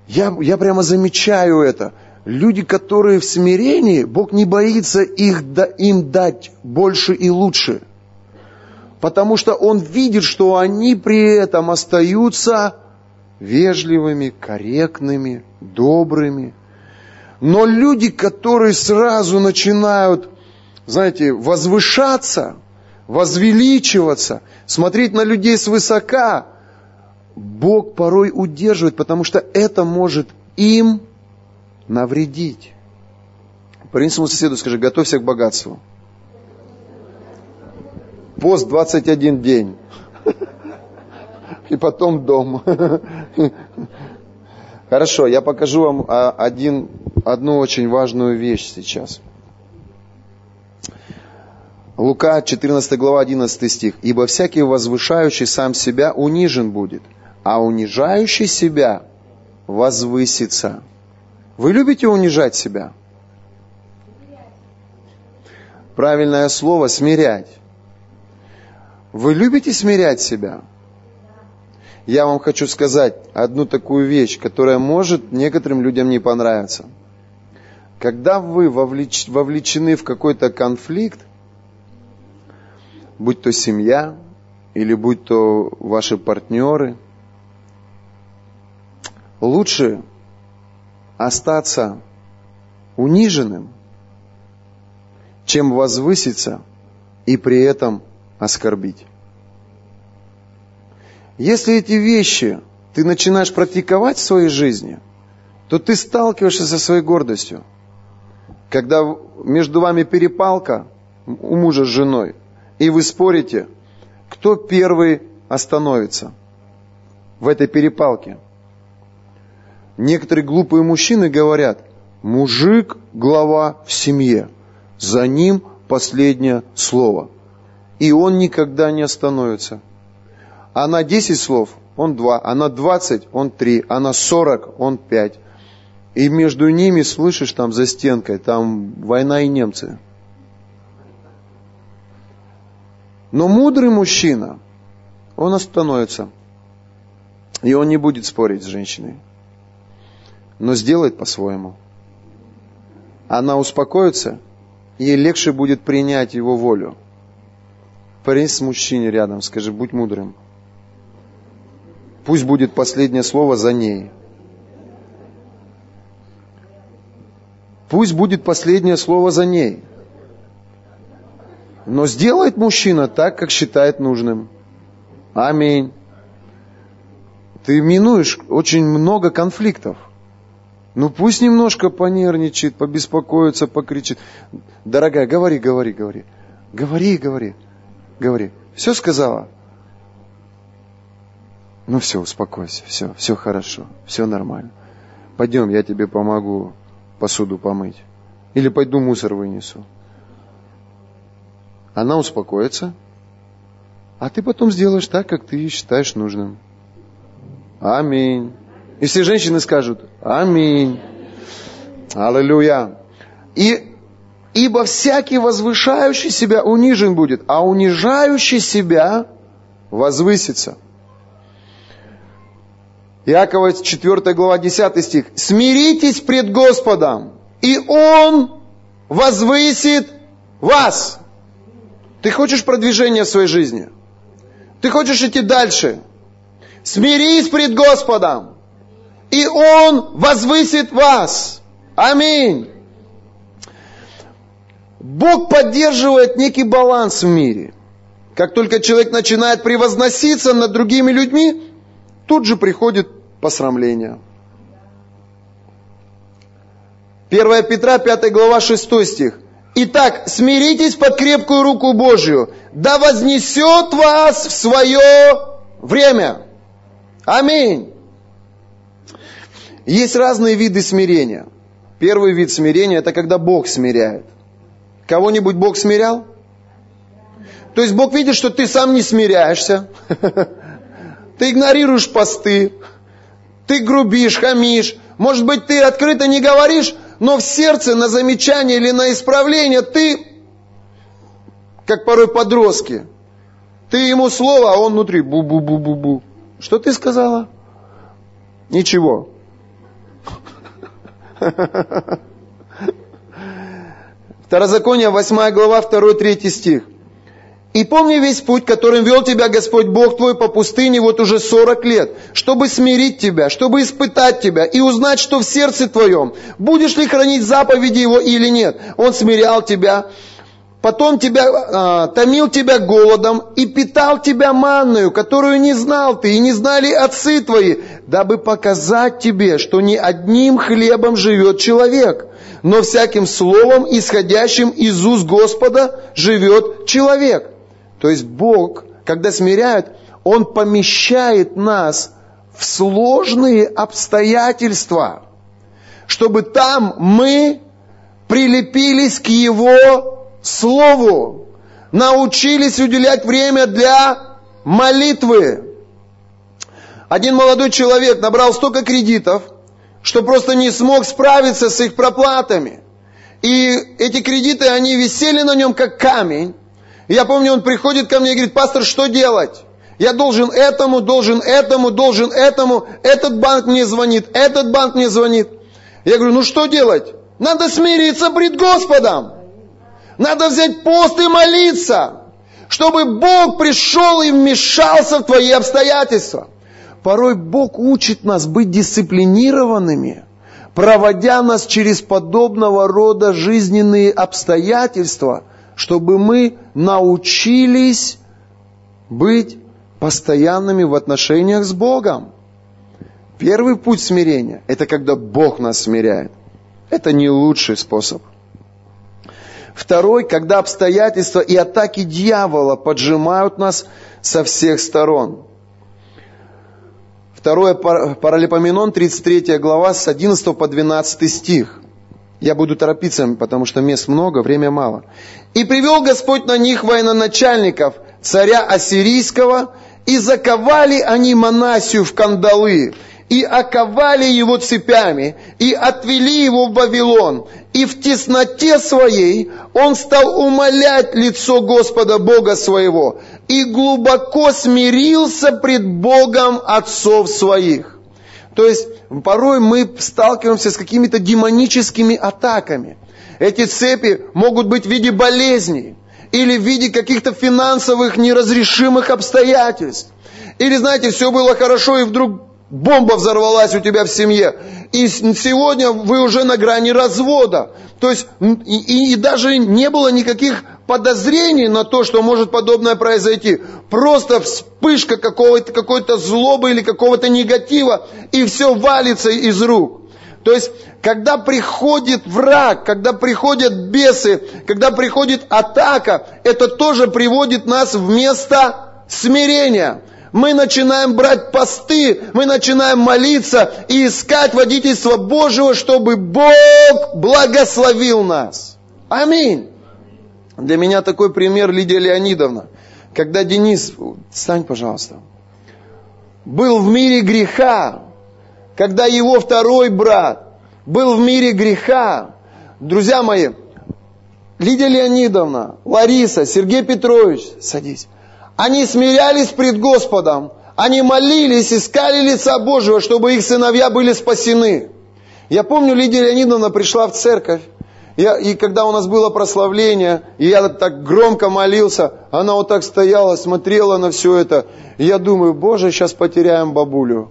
я, я прямо замечаю это. Люди, которые в смирении, Бог не боится их, да, им дать больше и лучше. Потому что Он видит, что они при этом остаются вежливыми, корректными, добрыми. Но люди, которые сразу начинают, знаете, возвышаться, возвеличиваться, смотреть на людей свысока, Бог порой удерживает, потому что это может им навредить. Принеси соседу, скажи, готовься к богатству. Пост 21 день. И потом дом. Хорошо, я покажу вам а, один, одну очень важную вещь сейчас. Лука, 14 глава, 11 стих. «Ибо всякий возвышающий сам себя унижен будет, а унижающий себя возвысится». Вы любите унижать себя? Правильное слово – смирять. Вы любите смирять себя? Я вам хочу сказать одну такую вещь, которая может некоторым людям не понравиться. Когда вы вовлеч, вовлечены в какой-то конфликт, будь то семья или будь то ваши партнеры, лучше остаться униженным, чем возвыситься и при этом оскорбить. Если эти вещи ты начинаешь практиковать в своей жизни, то ты сталкиваешься со своей гордостью. Когда между вами перепалка у мужа с женой, и вы спорите, кто первый остановится в этой перепалке – Некоторые глупые мужчины говорят, мужик – глава в семье, за ним последнее слово. И он никогда не остановится. А на 10 слов он 2, а на 20 он 3, а на 40 он 5. И между ними, слышишь, там за стенкой, там война и немцы. Но мудрый мужчина, он остановится. И он не будет спорить с женщиной, но сделает по-своему. Она успокоится, ей легче будет принять его волю. Парень с мужчиной рядом, скажи, будь мудрым. Пусть будет последнее слово за ней. Пусть будет последнее слово за ней. Но сделает мужчина так, как считает нужным. Аминь. Ты минуешь очень много конфликтов. Ну пусть немножко понервничает, побеспокоится, покричит. Дорогая, говори, говори, говори. Говори, говори, говори. Все сказала? Ну все, успокойся, все, все хорошо, все нормально. Пойдем, я тебе помогу посуду помыть. Или пойду мусор вынесу. Она успокоится, а ты потом сделаешь так, как ты считаешь нужным. Аминь. И все женщины скажут Аминь. Аллилуйя. И ибо всякий возвышающий себя унижен будет, а унижающий себя возвысится. Иакова 4 глава 10 стих. Смиритесь пред Господом, и Он возвысит вас. Ты хочешь продвижения в своей жизни? Ты хочешь идти дальше? Смирись пред Господом, и Он возвысит вас. Аминь. Бог поддерживает некий баланс в мире. Как только человек начинает превозноситься над другими людьми, тут же приходит посрамление. 1 Петра, 5 глава, 6 стих. Итак, смиритесь под крепкую руку Божью, да вознесет вас в свое время. Аминь. Есть разные виды смирения. Первый вид смирения – это когда Бог смиряет. Кого-нибудь Бог смирял? То есть Бог видит, что ты сам не смиряешься, ты игнорируешь посты, ты грубишь, хамишь, может быть, ты открыто не говоришь, но в сердце на замечание или на исправление ты, как порой подростки, ты ему слово, а он внутри бу-бу-бу-бу-бу. Что ты сказала? Ничего. Второзаконие, 8 глава, 2-3 стих. И помни весь путь, которым вел тебя Господь Бог твой по пустыне вот уже сорок лет, чтобы смирить тебя, чтобы испытать тебя и узнать, что в сердце твоем, будешь ли хранить заповеди Его или нет. Он смирял тебя, потом тебя, а, томил тебя голодом и питал тебя манную, которую не знал ты и не знали отцы твои, дабы показать тебе, что не одним хлебом живет человек, но всяким словом, исходящим из уст Господа, живет человек. То есть Бог, когда смиряет, Он помещает нас в сложные обстоятельства, чтобы там мы прилепились к Его Слову, научились уделять время для молитвы. Один молодой человек набрал столько кредитов, что просто не смог справиться с их проплатами. И эти кредиты, они висели на нем как камень. Я помню, он приходит ко мне и говорит, пастор, что делать? Я должен этому, должен этому, должен этому. Этот банк мне звонит, этот банк мне звонит. Я говорю, ну что делать? Надо смириться пред Господом. Надо взять пост и молиться, чтобы Бог пришел и вмешался в твои обстоятельства. Порой Бог учит нас быть дисциплинированными, проводя нас через подобного рода жизненные обстоятельства – чтобы мы научились быть постоянными в отношениях с Богом. Первый путь смирения – это когда Бог нас смиряет. Это не лучший способ. Второй, когда обстоятельства и атаки дьявола поджимают нас со всех сторон. Второе, Паралипоменон, 33 глава, с 11 по 12 стих. Я буду торопиться, потому что мест много, время мало. «И привел Господь на них военачальников, царя Ассирийского, и заковали они Манасию в кандалы, и оковали его цепями, и отвели его в Вавилон, и в тесноте своей он стал умолять лицо Господа Бога своего и глубоко смирился пред Богом отцов своих. То есть порой мы сталкиваемся с какими-то демоническими атаками. Эти цепи могут быть в виде болезней или в виде каких-то финансовых неразрешимых обстоятельств. Или, знаете, все было хорошо, и вдруг бомба взорвалась у тебя в семье. И сегодня вы уже на грани развода. То есть, и, и даже не было никаких подозрений на то, что может подобное произойти. Просто вспышка какого-то, какой-то злобы или какого-то негатива, и все валится из рук. То есть, когда приходит враг, когда приходят бесы, когда приходит атака, это тоже приводит нас в место смирения мы начинаем брать посты, мы начинаем молиться и искать водительство Божьего, чтобы Бог благословил нас. Аминь. Для меня такой пример Лидия Леонидовна. Когда Денис, встань, пожалуйста, был в мире греха, когда его второй брат был в мире греха, друзья мои, Лидия Леонидовна, Лариса, Сергей Петрович, садись. Они смирялись пред Господом, они молились, искали лица Божьего, чтобы их сыновья были спасены. Я помню, Лидия Леонидовна пришла в церковь, я, и когда у нас было прославление, и я так громко молился, она вот так стояла, смотрела на все это. И я думаю, Боже, сейчас потеряем бабулю.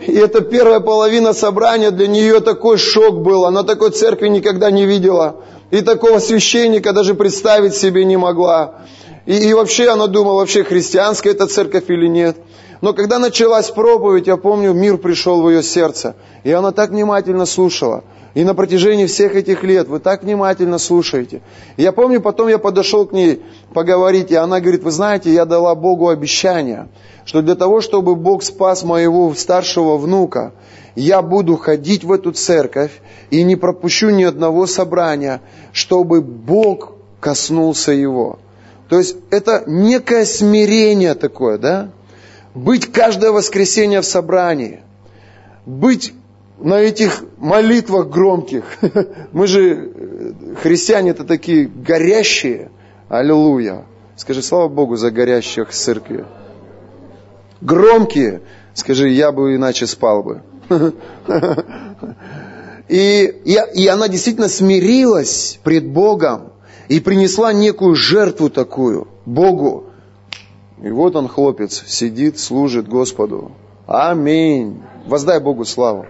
И это первая половина собрания, для нее такой шок был. Она такой церкви никогда не видела. И такого священника даже представить себе не могла. И, и вообще она думала, вообще христианская эта церковь или нет. Но когда началась проповедь, я помню, мир пришел в ее сердце. И она так внимательно слушала. И на протяжении всех этих лет вы так внимательно слушаете. Я помню, потом я подошел к ней поговорить, и она говорит, вы знаете, я дала Богу обещание, что для того, чтобы Бог спас моего старшего внука, я буду ходить в эту церковь и не пропущу ни одного собрания, чтобы Бог коснулся его. То есть это некое смирение такое, да? Быть каждое воскресенье в собрании, быть на этих молитвах громких. Мы же, э, христиане, это такие горящие. Аллилуйя. Скажи, слава Богу за горящих в церкви. Громкие. Скажи, я бы иначе спал бы. И, и, и она действительно смирилась пред Богом и принесла некую жертву такую Богу. И вот он, хлопец, сидит, служит Господу. Аминь. Воздай Богу славу.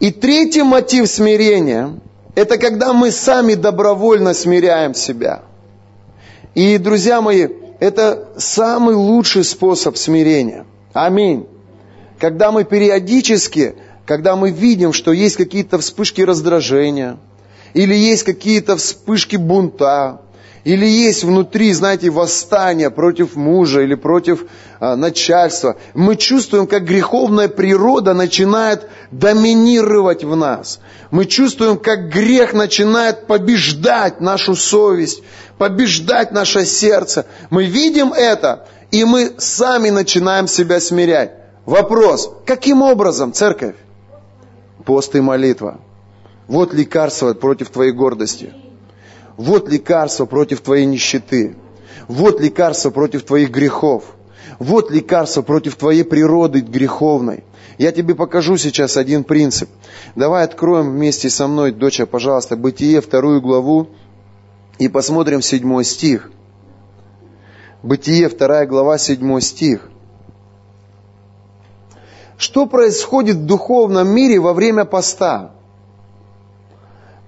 И третий мотив смирения – это когда мы сами добровольно смиряем себя. И, друзья мои, это самый лучший способ смирения. Аминь. Когда мы периодически, когда мы видим, что есть какие-то вспышки раздражения, или есть какие-то вспышки бунта, или есть внутри, знаете, восстание против мужа или против а, начальства, мы чувствуем, как греховная природа начинает доминировать в нас. Мы чувствуем, как грех начинает побеждать нашу совесть, побеждать наше сердце. Мы видим это, и мы сами начинаем себя смирять. Вопрос, каким образом, церковь? Пост и молитва. Вот лекарство против твоей гордости. Вот лекарство против твоей нищеты. Вот лекарство против твоих грехов. Вот лекарство против твоей природы греховной. Я тебе покажу сейчас один принцип. Давай откроем вместе со мной, доча, пожалуйста, Бытие, вторую главу, и посмотрим седьмой стих. Бытие, вторая глава, седьмой стих. Что происходит в духовном мире во время поста?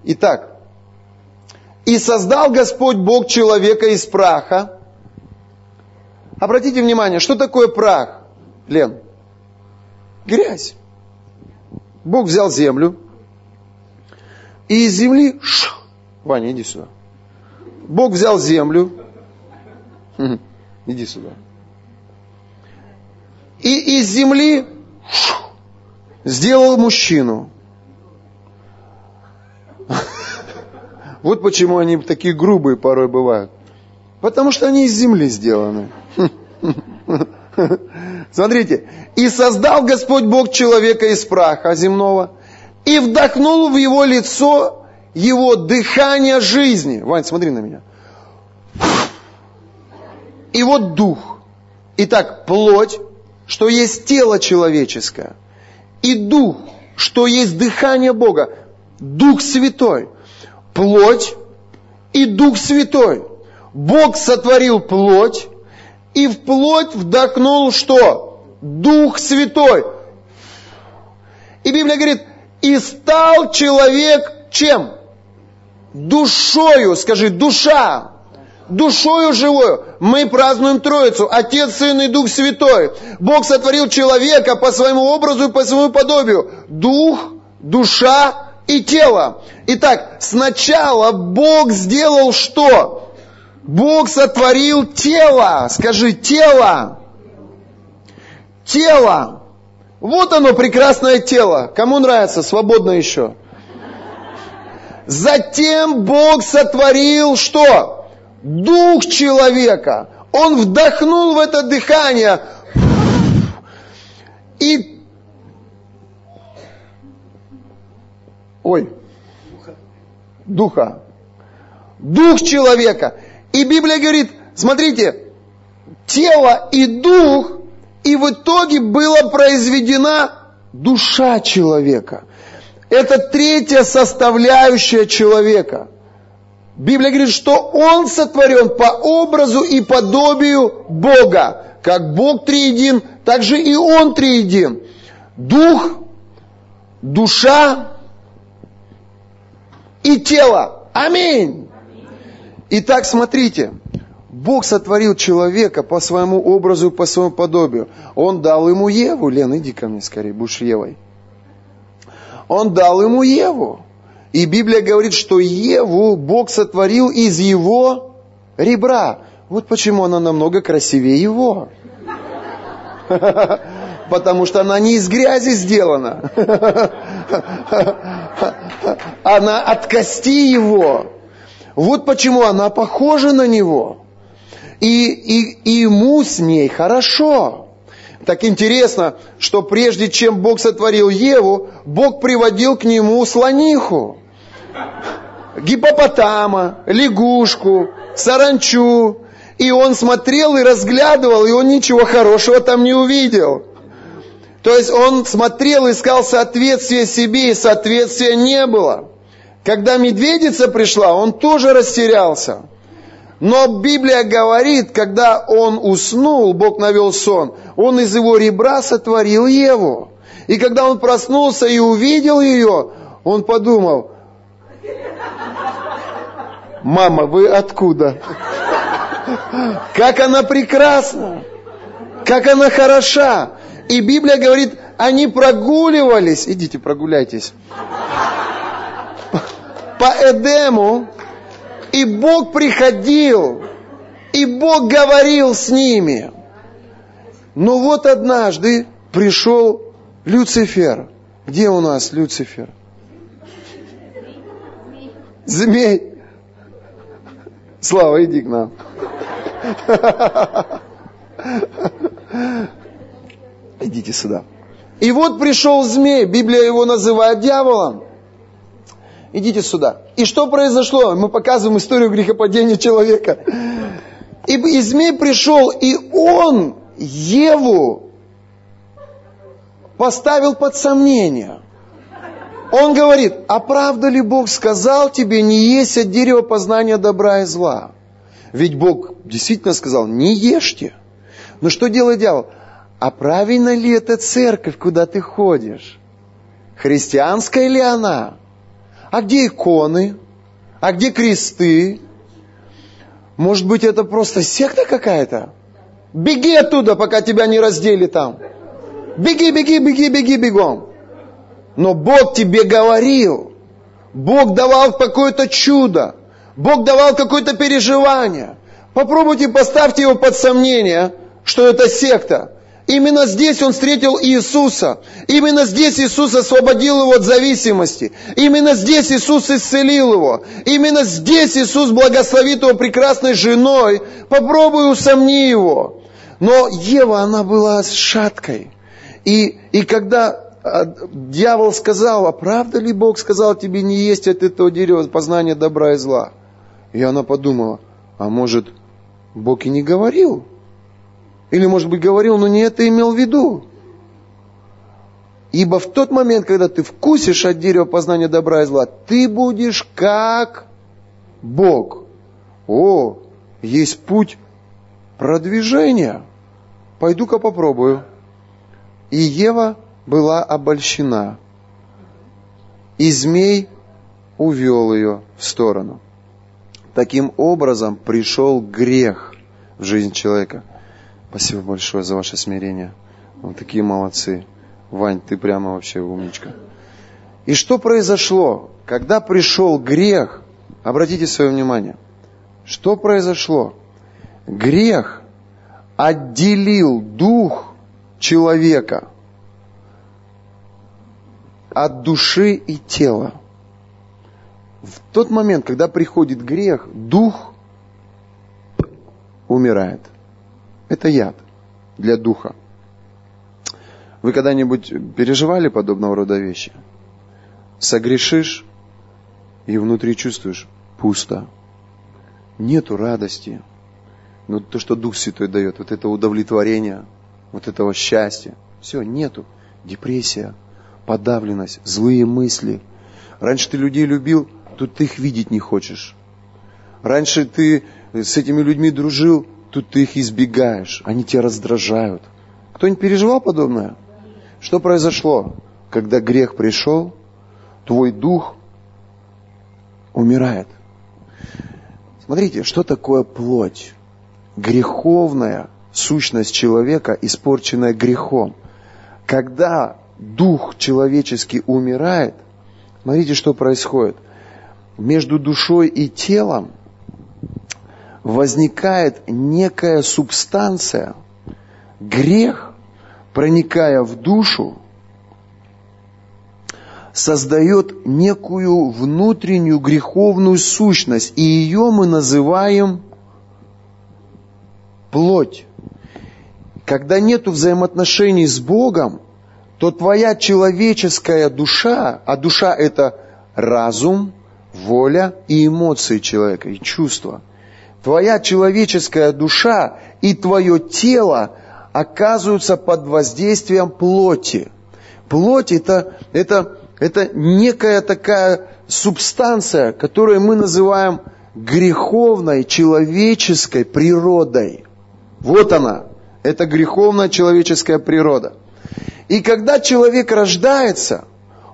Итак, и создал Господь Бог человека из праха. Обратите внимание, что такое прах, Лен? Грязь. Бог взял землю, и из земли... Ш, Ваня, иди сюда. Бог взял землю. Иди сюда. И из земли сделал мужчину. Вот почему они такие грубые порой бывают. Потому что они из земли сделаны. Смотрите. И создал Господь Бог человека из праха земного, и вдохнул в его лицо его дыхание жизни. Вань, смотри на меня. И вот дух. Итак, плоть, что есть тело человеческое, и дух, что есть дыхание Бога, Дух Святой. Плоть и Дух Святой. Бог сотворил плоть, и в плоть вдохнул что? Дух Святой. И Библия говорит, и стал человек чем? Душою, скажи, душа. Душою живою. Мы празднуем Троицу, Отец, Сын и Дух Святой. Бог сотворил человека по своему образу и по своему подобию. Дух, душа и тело. Итак, сначала Бог сделал что? Бог сотворил тело. Скажи, тело. Тело. Вот оно, прекрасное тело. Кому нравится? Свободно еще. Затем Бог сотворил что? Дух человека. Он вдохнул в это дыхание. И... Ой. Духа. Дух человека. И Библия говорит, смотрите, тело и дух, и в итоге была произведена душа человека. Это третья составляющая человека. Библия говорит, что он сотворен по образу и подобию Бога. Как Бог триедин, так же и он триедин. Дух, душа и тело. Аминь. Итак, смотрите. Бог сотворил человека по своему образу и по своему подобию. Он дал ему Еву. Лен, иди ко мне скорее, будешь Евой. Он дал ему Еву. И Библия говорит, что Еву Бог сотворил из его ребра. Вот почему она намного красивее его. Потому что она не из грязи сделана. Она от кости его. Вот почему она похожа на него. И, и, и ему с ней хорошо. Так интересно, что прежде чем Бог сотворил Еву, Бог приводил к нему слониху, гипопотама, лягушку, саранчу. И он смотрел и разглядывал, и он ничего хорошего там не увидел. То есть он смотрел, искал соответствие себе, и соответствия не было. Когда медведица пришла, он тоже растерялся. Но Библия говорит, когда он уснул, Бог навел сон, он из его ребра сотворил Еву. И когда он проснулся и увидел ее, он подумал, мама, вы откуда? Как она прекрасна, как она хороша. И Библия говорит, они прогуливались, идите прогуляйтесь, по Эдему, и Бог приходил, и Бог говорил с ними. Но вот однажды пришел Люцифер. Где у нас Люцифер? Змей. Слава, иди к нам. Идите сюда. И вот пришел змей, Библия его называет дьяволом идите сюда. И что произошло? Мы показываем историю грехопадения человека. И, и змей пришел, и он Еву поставил под сомнение. Он говорит, а правда ли Бог сказал тебе не есть от дерева познания добра и зла? Ведь Бог действительно сказал, не ешьте. Но что делает дьявол? А правильно ли это церковь, куда ты ходишь? Христианская ли она? А где иконы? А где кресты? Может быть, это просто секта какая-то? Беги оттуда, пока тебя не раздели там. Беги, беги, беги, беги, бегом. Но Бог тебе говорил. Бог давал какое-то чудо. Бог давал какое-то переживание. Попробуйте поставьте его под сомнение, что это секта. Именно здесь он встретил Иисуса. Именно здесь Иисус освободил его от зависимости. Именно здесь Иисус исцелил его. Именно здесь Иисус благословит его прекрасной женой. Попробуй усомни его. Но Ева, она была шаткой. И, и когда а, дьявол сказал, а правда ли Бог сказал тебе не есть от этого дерева познания добра и зла? И она подумала, а может, Бог и не говорил? Или, может быть, говорил, но не это имел в виду? Ибо в тот момент, когда ты вкусишь от дерева познания добра и зла, ты будешь как Бог. О, есть путь продвижения. Пойду-ка попробую. И Ева была обольщена. И змей увел ее в сторону. Таким образом пришел грех в жизнь человека. Спасибо большое за ваше смирение. Вы такие молодцы. Вань, ты прямо вообще умничка. И что произошло? Когда пришел грех, обратите свое внимание, что произошло? Грех отделил дух человека от души и тела. В тот момент, когда приходит грех, дух умирает. Это яд для духа. Вы когда-нибудь переживали подобного рода вещи? Согрешишь и внутри чувствуешь пусто. Нету радости. Но то, что Дух Святой дает, вот это удовлетворение, вот этого счастья, все, нету. Депрессия, подавленность, злые мысли. Раньше ты людей любил, тут ты их видеть не хочешь. Раньше ты с этими людьми дружил, тут ты их избегаешь, они тебя раздражают. Кто-нибудь переживал подобное? Что произошло? Когда грех пришел, твой дух умирает. Смотрите, что такое плоть? Греховная сущность человека, испорченная грехом. Когда дух человеческий умирает, смотрите, что происходит. Между душой и телом возникает некая субстанция, грех, проникая в душу, создает некую внутреннюю греховную сущность, и ее мы называем плоть. Когда нет взаимоотношений с Богом, то твоя человеческая душа, а душа это разум, воля и эмоции человека, и чувства. Твоя человеческая душа и твое тело оказываются под воздействием плоти. Плоть это, это, это некая такая субстанция, которую мы называем греховной человеческой природой. Вот она. Это греховная человеческая природа. И когда человек рождается,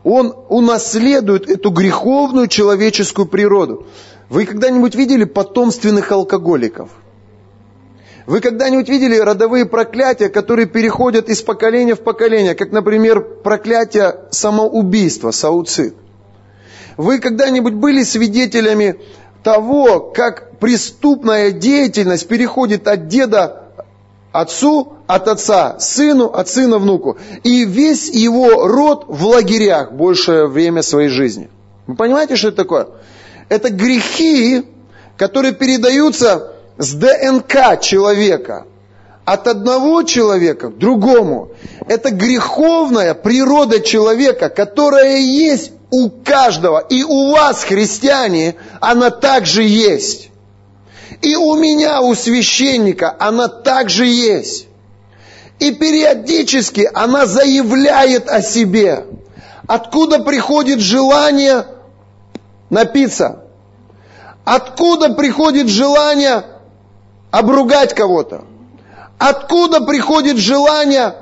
он унаследует эту греховную человеческую природу. Вы когда-нибудь видели потомственных алкоголиков? Вы когда-нибудь видели родовые проклятия, которые переходят из поколения в поколение, как, например, проклятие самоубийства, сауцид? Вы когда-нибудь были свидетелями того, как преступная деятельность переходит от деда отцу, от отца сыну, от сына внуку. И весь его род в лагерях большее время своей жизни. Вы понимаете, что это такое? Это грехи, которые передаются с ДНК человека от одного человека к другому. Это греховная природа человека, которая есть у каждого. И у вас, христиане, она также есть. И у меня, у священника, она также есть. И периодически она заявляет о себе. Откуда приходит желание напиться? Откуда приходит желание обругать кого-то? Откуда приходит желание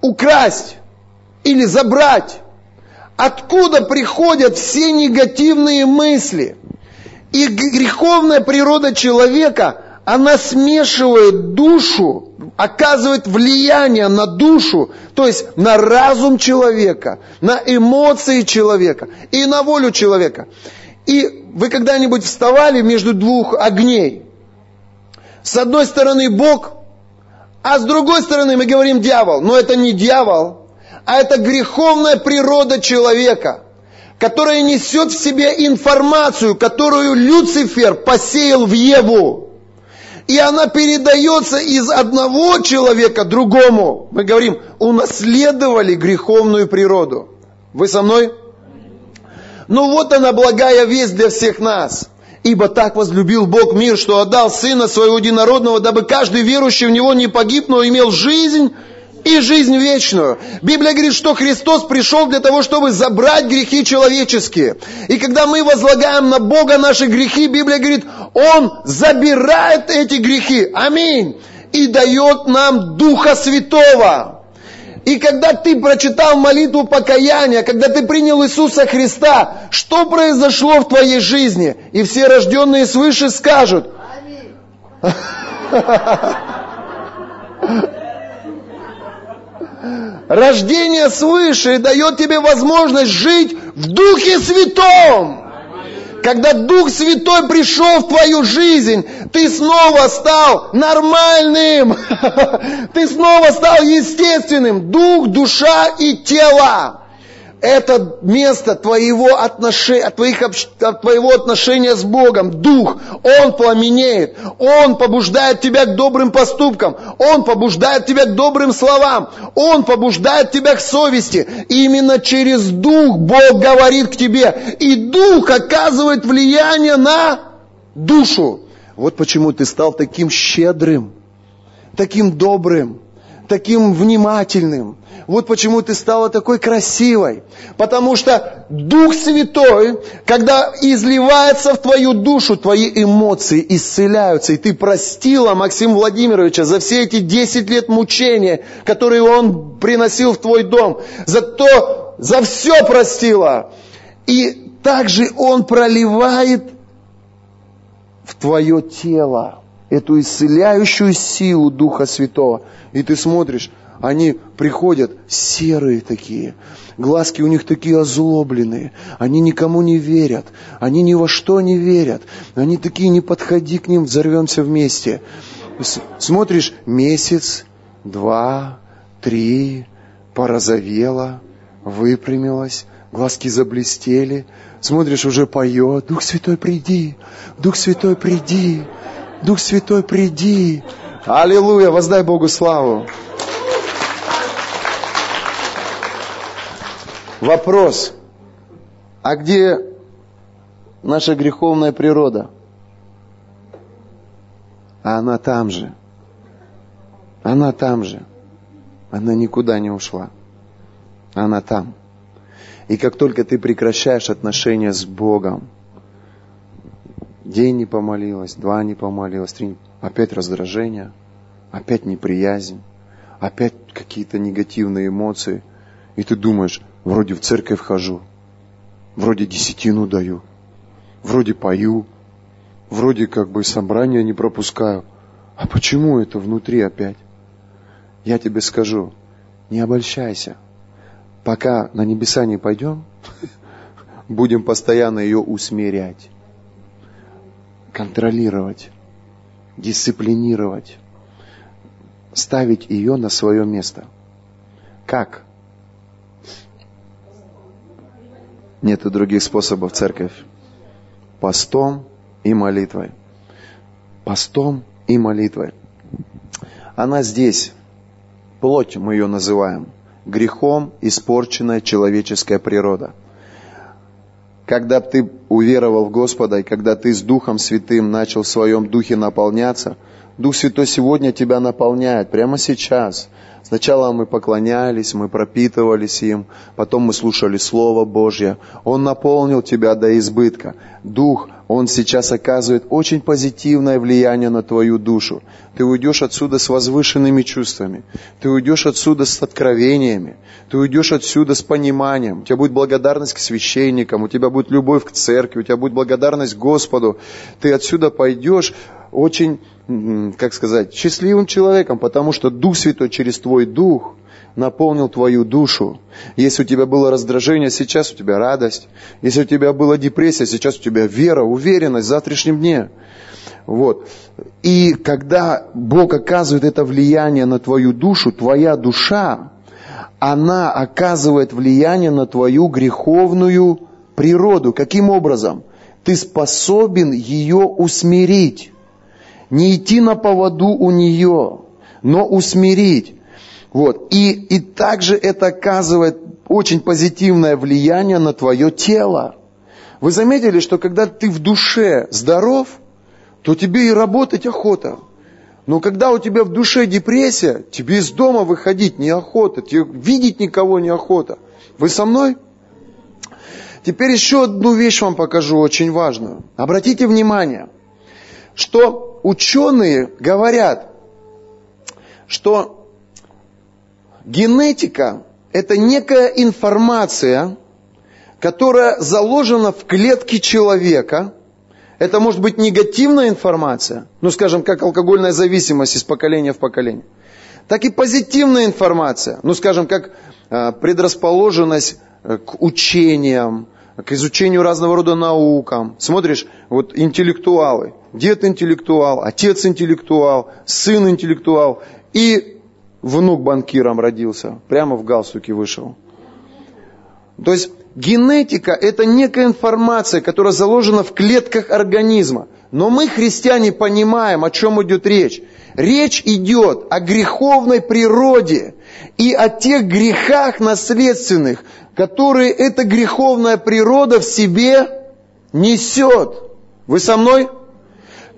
украсть или забрать? Откуда приходят все негативные мысли? И греховная природа человека, она смешивает душу, оказывает влияние на душу, то есть на разум человека, на эмоции человека и на волю человека. И вы когда-нибудь вставали между двух огней? С одной стороны Бог, а с другой стороны мы говорим дьявол. Но это не дьявол, а это греховная природа человека, которая несет в себе информацию, которую Люцифер посеял в Еву. И она передается из одного человека другому. Мы говорим, унаследовали греховную природу. Вы со мной? Ну вот она благая весть для всех нас. Ибо так возлюбил Бог мир, что отдал Сына Своего Единородного, дабы каждый верующий в Него не погиб, но имел жизнь и жизнь вечную. Библия говорит, что Христос пришел для того, чтобы забрать грехи человеческие. И когда мы возлагаем на Бога наши грехи, Библия говорит, Он забирает эти грехи. Аминь. И дает нам Духа Святого. И когда ты прочитал молитву покаяния, когда ты принял Иисуса Христа, что произошло в твоей жизни? И все рожденные свыше скажут. Рождение свыше дает тебе возможность жить в Духе Святом. Когда Дух Святой пришел в твою жизнь, ты снова стал нормальным. Ты снова стал естественным. Дух, душа и тело это место твоего отношения, твоих, твоего отношения с Богом, Дух, Он пламенеет, Он побуждает тебя к добрым поступкам, Он побуждает тебя к добрым словам, Он побуждает тебя к совести. И именно через Дух Бог говорит к тебе, и Дух оказывает влияние на душу. Вот почему ты стал таким щедрым, таким добрым, таким внимательным, вот почему ты стала такой красивой. Потому что Дух Святой, когда изливается в твою душу, твои эмоции исцеляются. И ты простила Максима Владимировича за все эти 10 лет мучения, которые он приносил в твой дом. За то, за все простила. И также он проливает в твое тело эту исцеляющую силу Духа Святого. И ты смотришь, они приходят серые такие, глазки у них такие озлобленные, они никому не верят, они ни во что не верят, они такие, не подходи к ним, взорвемся вместе. Смотришь, месяц, два, три, порозовела, выпрямилась, глазки заблестели, смотришь, уже поет, Дух Святой, приди, Дух Святой, приди, Дух Святой, приди. Аллилуйя, воздай Богу славу. Вопрос, а где наша греховная природа? А она там же. Она там же. Она никуда не ушла. Она там. И как только ты прекращаешь отношения с Богом, день не помолилась, два не помолилась, три, опять раздражение, опять неприязнь, опять какие-то негативные эмоции. И ты думаешь, Вроде в церковь хожу, вроде десятину даю, вроде пою, вроде как бы собрания не пропускаю. А почему это внутри опять? Я тебе скажу, не обольщайся. Пока на небеса не пойдем, будем постоянно ее усмирять, контролировать, дисциплинировать, ставить ее на свое место. Как? Нет других способов церковь. Постом и молитвой. Постом и молитвой. Она здесь. Плоть мы ее называем. Грехом испорченная человеческая природа. Когда ты уверовал в Господа, и когда ты с Духом Святым начал в своем Духе наполняться, Дух Святой сегодня тебя наполняет, прямо сейчас – Сначала мы поклонялись, мы пропитывались им, потом мы слушали Слово Божье. Он наполнил тебя до избытка. Дух, Он сейчас оказывает очень позитивное влияние на твою душу. Ты уйдешь отсюда с возвышенными чувствами. Ты уйдешь отсюда с откровениями. Ты уйдешь отсюда с пониманием. У тебя будет благодарность к священникам, у тебя будет любовь к церкви, у тебя будет благодарность Господу. Ты отсюда пойдешь очень как сказать, счастливым человеком, потому что Дух Святой через твой Дух наполнил твою душу. Если у тебя было раздражение, сейчас у тебя радость. Если у тебя была депрессия, сейчас у тебя вера, уверенность в завтрашнем дне. Вот. И когда Бог оказывает это влияние на твою душу, твоя душа, она оказывает влияние на твою греховную природу. Каким образом? Ты способен ее усмирить. не идти на поводу у нее, но усмирить. Вот. И, и также это оказывает очень позитивное влияние на твое тело. Вы заметили, что когда ты в душе здоров, то тебе и работать охота. Но когда у тебя в душе депрессия, тебе из дома выходить неохота, тебе видеть никого неохота. Вы со мной? Теперь еще одну вещь вам покажу, очень важную. Обратите внимание, что ученые говорят, что генетика – это некая информация, которая заложена в клетке человека – это может быть негативная информация, ну скажем, как алкогольная зависимость из поколения в поколение, так и позитивная информация, ну скажем, как а, предрасположенность э, к учениям, к изучению разного рода наукам. Смотришь, вот интеллектуалы, дед интеллектуал, отец интеллектуал, сын интеллектуал, и внук банкиром родился, прямо в галстуке вышел. То есть Генетика – это некая информация, которая заложена в клетках организма. Но мы, христиане, понимаем, о чем идет речь. Речь идет о греховной природе и о тех грехах наследственных, которые эта греховная природа в себе несет. Вы со мной?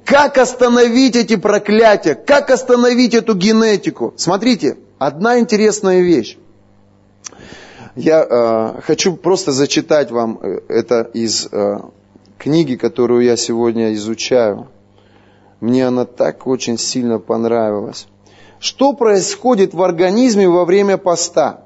Как остановить эти проклятия? Как остановить эту генетику? Смотрите, одна интересная вещь. Я э, хочу просто зачитать вам э, это из э, книги, которую я сегодня изучаю. Мне она так очень сильно понравилась. Что происходит в организме во время поста?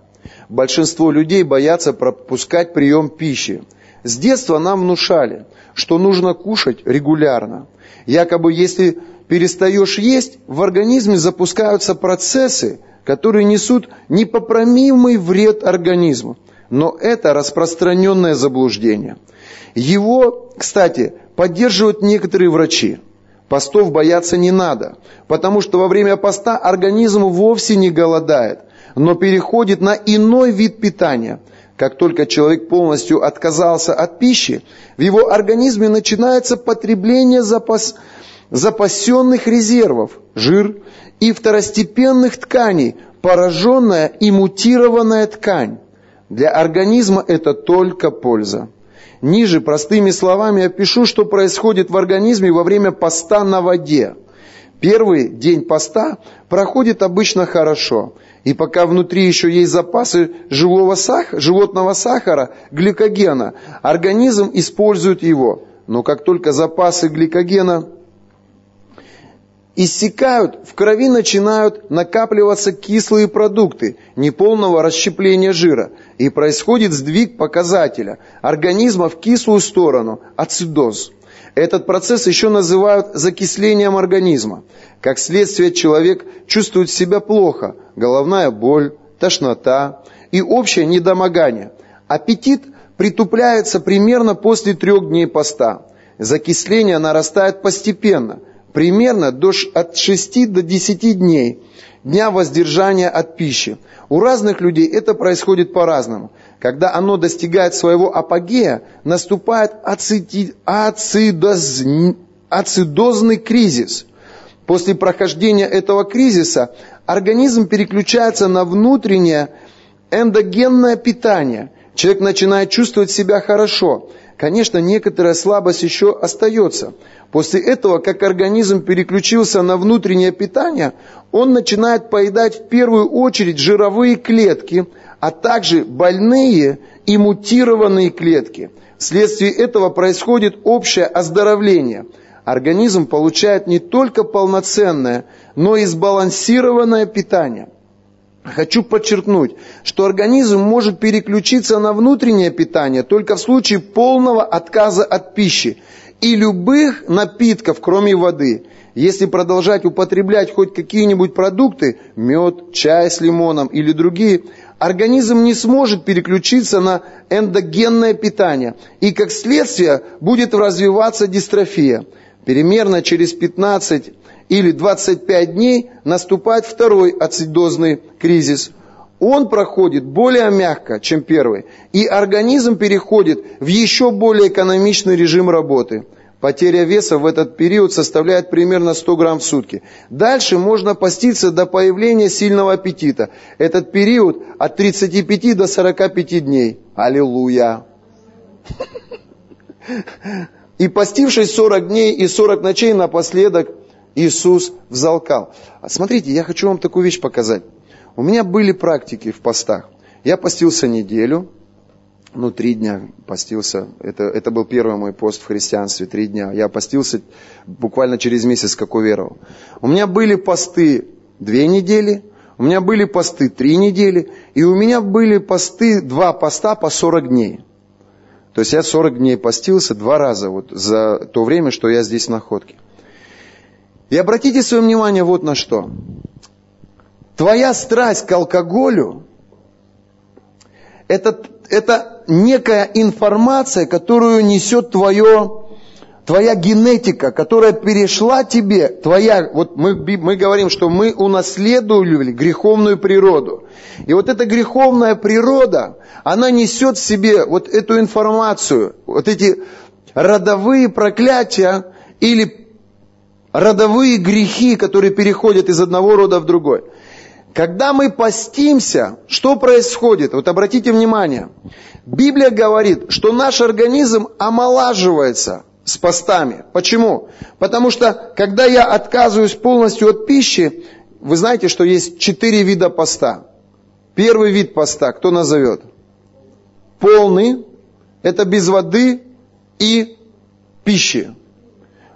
Большинство людей боятся пропускать прием пищи. С детства нам внушали, что нужно кушать регулярно. Якобы если перестаешь есть, в организме запускаются процессы, которые несут непоправимый вред организму. Но это распространенное заблуждение. Его, кстати, поддерживают некоторые врачи. Постов бояться не надо, потому что во время поста организм вовсе не голодает, но переходит на иной вид питания. Как только человек полностью отказался от пищи, в его организме начинается потребление запас, запасенных резервов, жир, и второстепенных тканей, пораженная и мутированная ткань. Для организма это только польза. Ниже простыми словами опишу, что происходит в организме во время поста на воде. Первый день поста проходит обычно хорошо, и пока внутри еще есть запасы живого сах... животного сахара, гликогена, организм использует его. Но как только запасы гликогена иссякают, в крови начинают накапливаться кислые продукты неполного расщепления жира, и происходит сдвиг показателя организма в кислую сторону, ацидоз. Этот процесс еще называют закислением организма. Как следствие, человек чувствует себя плохо, головная боль, тошнота и общее недомогание. Аппетит притупляется примерно после трех дней поста. Закисление нарастает постепенно – примерно до, от 6 до 10 дней, дня воздержания от пищи. У разных людей это происходит по-разному. Когда оно достигает своего апогея, наступает ацити, ацидоз, ацидозный кризис. После прохождения этого кризиса организм переключается на внутреннее эндогенное питание. Человек начинает чувствовать себя хорошо. Конечно, некоторая слабость еще остается. После этого, как организм переключился на внутреннее питание, он начинает поедать в первую очередь жировые клетки, а также больные и мутированные клетки. Вследствие этого происходит общее оздоровление. Организм получает не только полноценное, но и сбалансированное питание – Хочу подчеркнуть, что организм может переключиться на внутреннее питание только в случае полного отказа от пищи и любых напитков, кроме воды. Если продолжать употреблять хоть какие-нибудь продукты, мед, чай с лимоном или другие, организм не сможет переключиться на эндогенное питание, и как следствие будет развиваться дистрофия. Примерно через 15 или 25 дней наступает второй ацидозный кризис. Он проходит более мягко, чем первый, и организм переходит в еще более экономичный режим работы. Потеря веса в этот период составляет примерно 100 грамм в сутки. Дальше можно поститься до появления сильного аппетита. Этот период от 35 до 45 дней. Аллилуйя! И постившись 40 дней и 40 ночей напоследок, Иисус взалкал. Смотрите, я хочу вам такую вещь показать. У меня были практики в постах. Я постился неделю, ну, три дня постился. Это, это был первый мой пост в христианстве, три дня. Я постился буквально через месяц, как уверовал. У меня были посты две недели, у меня были посты три недели, и у меня были посты, два поста по 40 дней. То есть я 40 дней постился два раза вот за то время, что я здесь в находке. И обратите свое внимание вот на что. Твоя страсть к алкоголю – это, это некая информация, которую несет твое, твоя генетика, которая перешла тебе, твоя, вот мы, мы говорим, что мы унаследовали греховную природу. И вот эта греховная природа, она несет в себе вот эту информацию, вот эти родовые проклятия или родовые грехи, которые переходят из одного рода в другой. Когда мы постимся, что происходит? Вот обратите внимание. Библия говорит, что наш организм омолаживается с постами. Почему? Потому что, когда я отказываюсь полностью от пищи, вы знаете, что есть четыре вида поста. Первый вид поста, кто назовет? Полный, это без воды и пищи.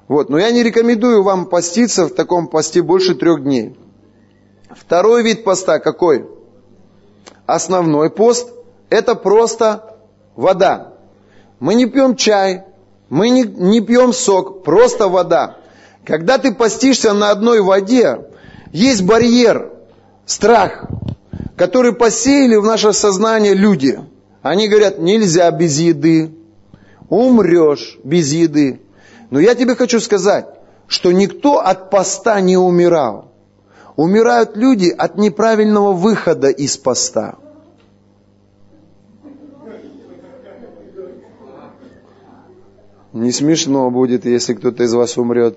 Вот. Но я не рекомендую вам поститься в таком посте больше трех дней. Второй вид поста какой? Основной пост – это просто вода. Мы не пьем чай, мы не, не пьем сок, просто вода. Когда ты постишься на одной воде, есть барьер, страх, который посеяли в наше сознание люди. Они говорят, нельзя без еды, умрешь без еды. Но я тебе хочу сказать, что никто от поста не умирал. Умирают люди от неправильного выхода из поста. Не смешно будет, если кто-то из вас умрет.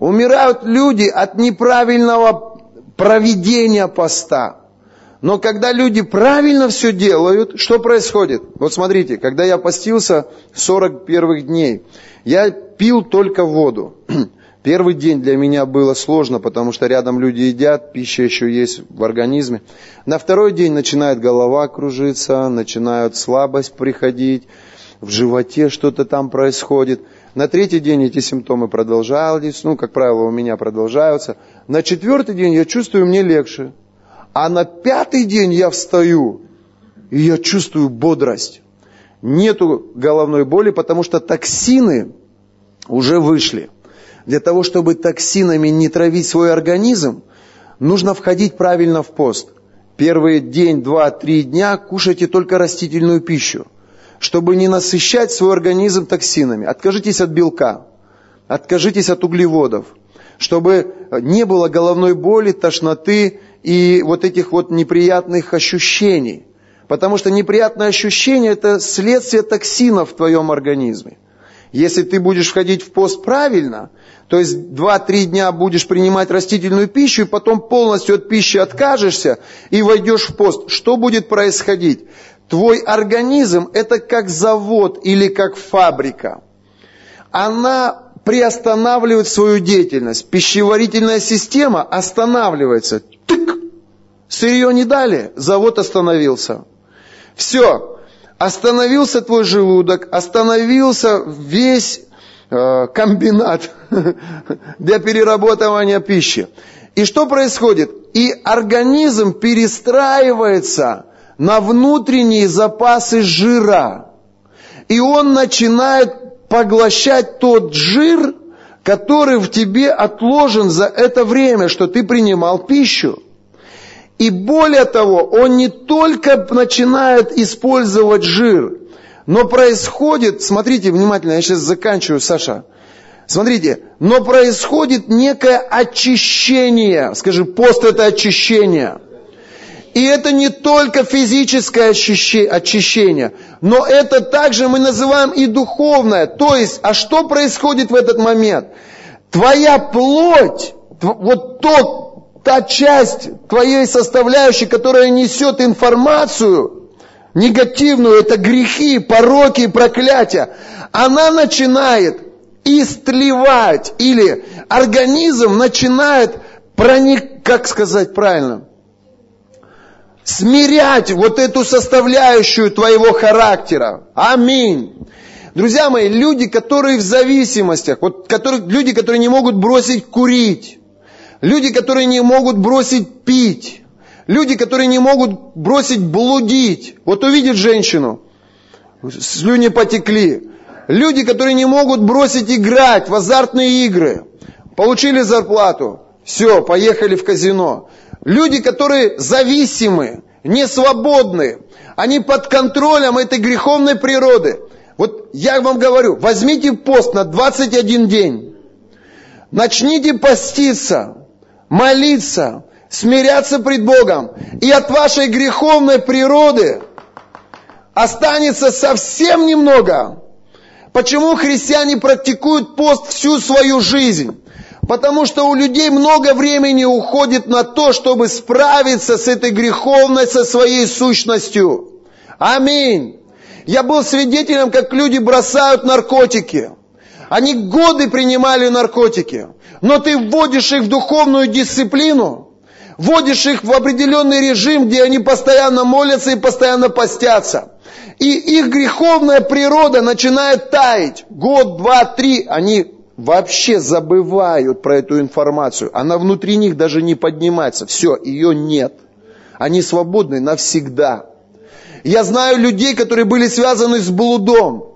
Умирают люди от неправильного проведения поста. Но когда люди правильно все делают, что происходит? Вот смотрите, когда я постился 40 первых дней, я пил только воду. Первый день для меня было сложно, потому что рядом люди едят, пища еще есть в организме. На второй день начинает голова кружиться, начинает слабость приходить, в животе что-то там происходит. На третий день эти симптомы продолжались, ну, как правило, у меня продолжаются. На четвертый день я чувствую, мне легче. А на пятый день я встаю, и я чувствую бодрость. Нету головной боли, потому что токсины уже вышли. Для того, чтобы токсинами не травить свой организм, нужно входить правильно в пост. Первый день, два, три дня кушайте только растительную пищу, чтобы не насыщать свой организм токсинами. Откажитесь от белка, откажитесь от углеводов, чтобы не было головной боли, тошноты и вот этих вот неприятных ощущений. Потому что неприятные ощущения – это следствие токсинов в твоем организме. Если ты будешь входить в пост правильно, то есть 2-3 дня будешь принимать растительную пищу, и потом полностью от пищи откажешься и войдешь в пост, что будет происходить? Твой организм это как завод или как фабрика. Она приостанавливает свою деятельность. Пищеварительная система останавливается. Тык! Сырье не дали, завод остановился. Все, остановился твой желудок, остановился весь э, комбинат для перерабатывания пищи. И что происходит? И организм перестраивается на внутренние запасы жира. И он начинает поглощать тот жир, который в тебе отложен за это время, что ты принимал пищу. И более того, он не только начинает использовать жир, но происходит, смотрите внимательно, я сейчас заканчиваю, Саша. Смотрите, но происходит некое очищение. Скажи, пост это очищение. И это не только физическое очищение, но это также мы называем и духовное. То есть, а что происходит в этот момент? Твоя плоть, вот тот, та часть твоей составляющей, которая несет информацию негативную, это грехи, пороки проклятия, она начинает истлевать, или организм начинает проник, как сказать правильно, смирять вот эту составляющую твоего характера. Аминь. Друзья мои, люди, которые в зависимостях, вот которые, люди, которые не могут бросить курить, люди, которые не могут бросить пить, люди, которые не могут бросить блудить. Вот увидит женщину, слюни потекли. Люди, которые не могут бросить играть в азартные игры, получили зарплату, все, поехали в казино. Люди, которые зависимы, не свободны, они под контролем этой греховной природы. Вот я вам говорю, возьмите пост на 21 день, начните поститься, молиться, смиряться пред Богом, и от вашей греховной природы останется совсем немного. Почему христиане практикуют пост всю свою жизнь? Потому что у людей много времени уходит на то, чтобы справиться с этой греховной, со своей сущностью. Аминь. Я был свидетелем, как люди бросают наркотики. Они годы принимали наркотики. Но ты вводишь их в духовную дисциплину, вводишь их в определенный режим, где они постоянно молятся и постоянно постятся. И их греховная природа начинает таять. Год, два, три, они вообще забывают про эту информацию. Она внутри них даже не поднимается. Все, ее нет. Они свободны навсегда. Я знаю людей, которые были связаны с блудом.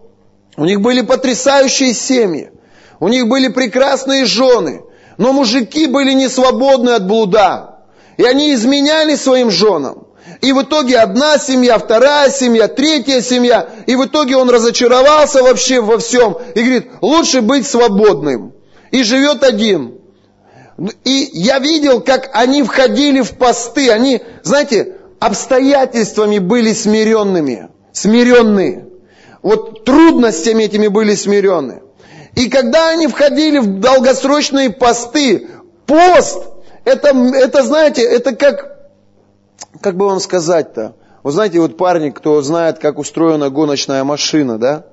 У них были потрясающие семьи. У них были прекрасные жены. Но мужики были не свободны от блуда. И они изменяли своим женам. И в итоге одна семья, вторая семья, третья семья. И в итоге он разочаровался вообще во всем. И говорит, лучше быть свободным. И живет один. И я видел, как они входили в посты. Они, знаете, обстоятельствами были смиренными. Смиренные. Вот трудностями этими были смирены. И когда они входили в долгосрочные посты, пост, это, это знаете, это как как бы вам сказать-то? Вы знаете, вот парни, кто знает, как устроена гоночная машина, да?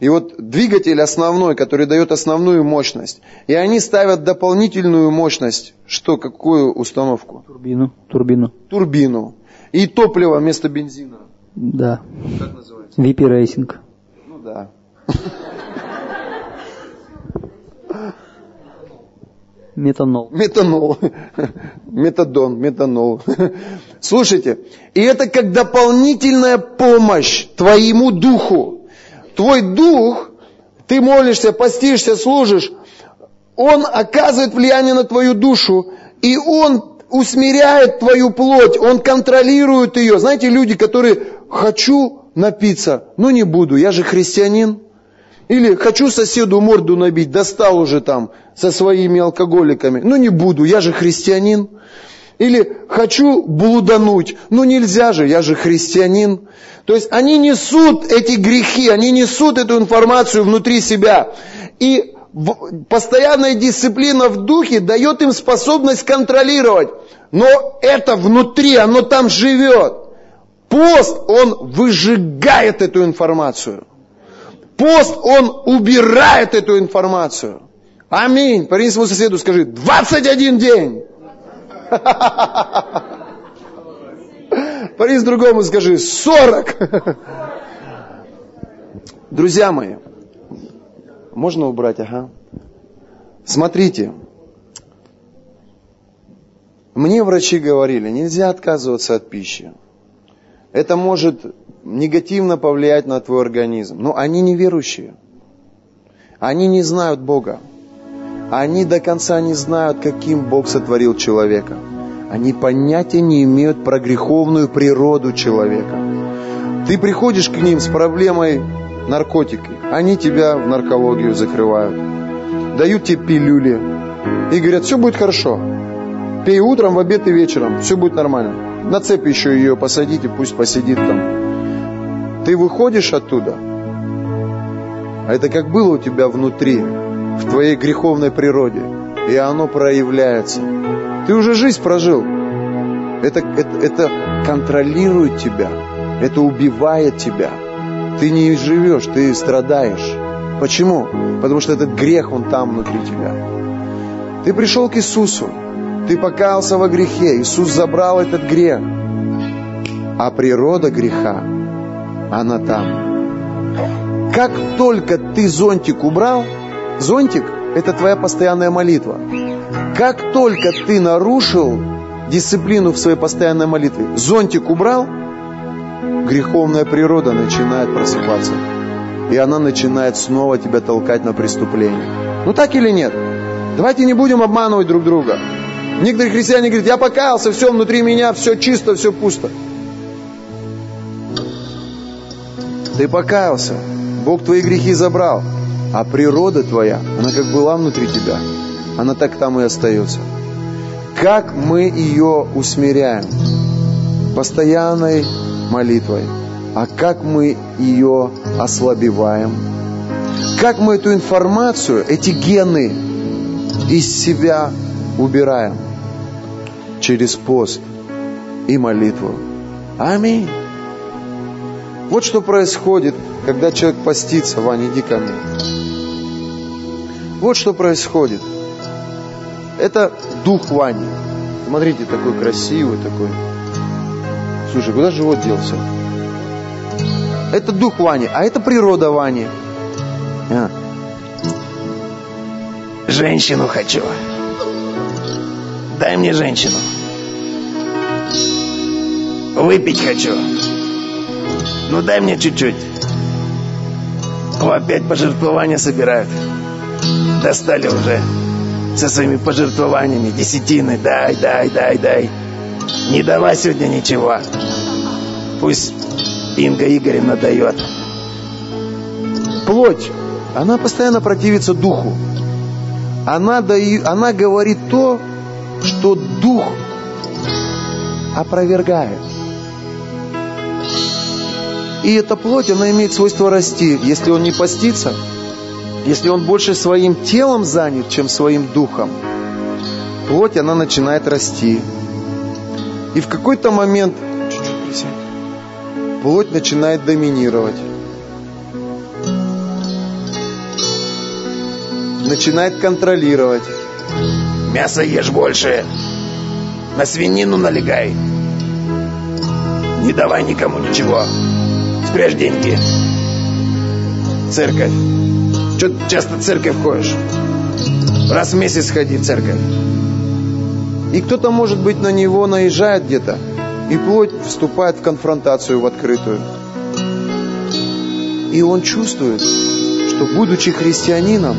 И вот двигатель основной, который дает основную мощность. И они ставят дополнительную мощность. Что, какую установку? Турбину. Турбину. Турбину. И топливо вместо бензина. Да. Как называется? VP Racing. Да. Метанол. Метанол. Метадон, метанол. Слушайте, и это как дополнительная помощь твоему духу. Твой дух, ты молишься, постишься, служишь, он оказывает влияние на твою душу, и он усмиряет твою плоть, он контролирует ее. Знаете, люди, которые «хочу напиться, но не буду, я же христианин». Или хочу соседу морду набить, достал уже там со своими алкоголиками. Ну не буду, я же христианин. Или хочу блудануть. Ну нельзя же, я же христианин. То есть они несут эти грехи, они несут эту информацию внутри себя. И постоянная дисциплина в духе дает им способность контролировать. Но это внутри, оно там живет. Пост, он выжигает эту информацию. Пост, он убирает эту информацию. Аминь. Парень своему соседу скажи, 21 день. Парень другому скажи, 40. Друзья мои, можно убрать, ага. Смотрите, мне врачи говорили, нельзя отказываться от пищи. Это может негативно повлиять на твой организм. Но они неверующие. Они не знают Бога. Они до конца не знают, каким Бог сотворил человека. Они понятия не имеют про греховную природу человека. Ты приходишь к ним с проблемой наркотики. Они тебя в наркологию закрывают. Дают тебе пилюли. И говорят, все будет хорошо. Пей утром, в обед и вечером. Все будет нормально. На цепь еще ее посадите, пусть посидит там. Ты выходишь оттуда, а это как было у тебя внутри, в твоей греховной природе, и оно проявляется. Ты уже жизнь прожил. Это, это, это контролирует тебя, это убивает тебя. Ты не живешь, ты страдаешь. Почему? Потому что этот грех, он там внутри тебя. Ты пришел к Иисусу, ты покаялся во грехе, Иисус забрал этот грех. А природа греха, она там. Как только ты зонтик убрал, зонтик – это твоя постоянная молитва. Как только ты нарушил дисциплину в своей постоянной молитве, зонтик убрал, греховная природа начинает просыпаться. И она начинает снова тебя толкать на преступление. Ну так или нет? Давайте не будем обманывать друг друга. Некоторые христиане говорят, я покаялся, все внутри меня, все чисто, все пусто. Ты покаялся, Бог твои грехи забрал, а природа твоя, она как была внутри тебя, она так там и остается. Как мы ее усмиряем? Постоянной молитвой. А как мы ее ослабеваем? Как мы эту информацию, эти гены из себя убираем? Через пост и молитву. Аминь. Вот что происходит, когда человек постится. Ваня, иди ко мне. Вот что происходит. Это дух Вани. Смотрите, такой красивый, такой. Слушай, куда живот делся? Это дух Вани, а это природа Вани. А. Женщину хочу. Дай мне женщину. Выпить хочу. Ну дай мне чуть-чуть. О, опять пожертвования собирают. Достали уже со своими пожертвованиями, десятины. Дай, дай, дай, дай. Не давай сегодня ничего. Пусть Инга Игоревна дает. Плоть, она постоянно противится духу. Она, даю, она говорит то, что дух опровергает. И эта плоть, она имеет свойство расти. Если он не постится, если он больше своим телом занят, чем своим духом, плоть, она начинает расти. И в какой-то момент, плоть начинает доминировать. Начинает контролировать. Мясо ешь больше. На свинину налегай. Не давай никому ничего. Спрячь деньги. Церковь. Че ты часто в церковь ходишь? Раз в месяц ходи в церковь. И кто-то, может быть, на него наезжает где-то, и плоть вступает в конфронтацию в открытую. И он чувствует, что, будучи христианином,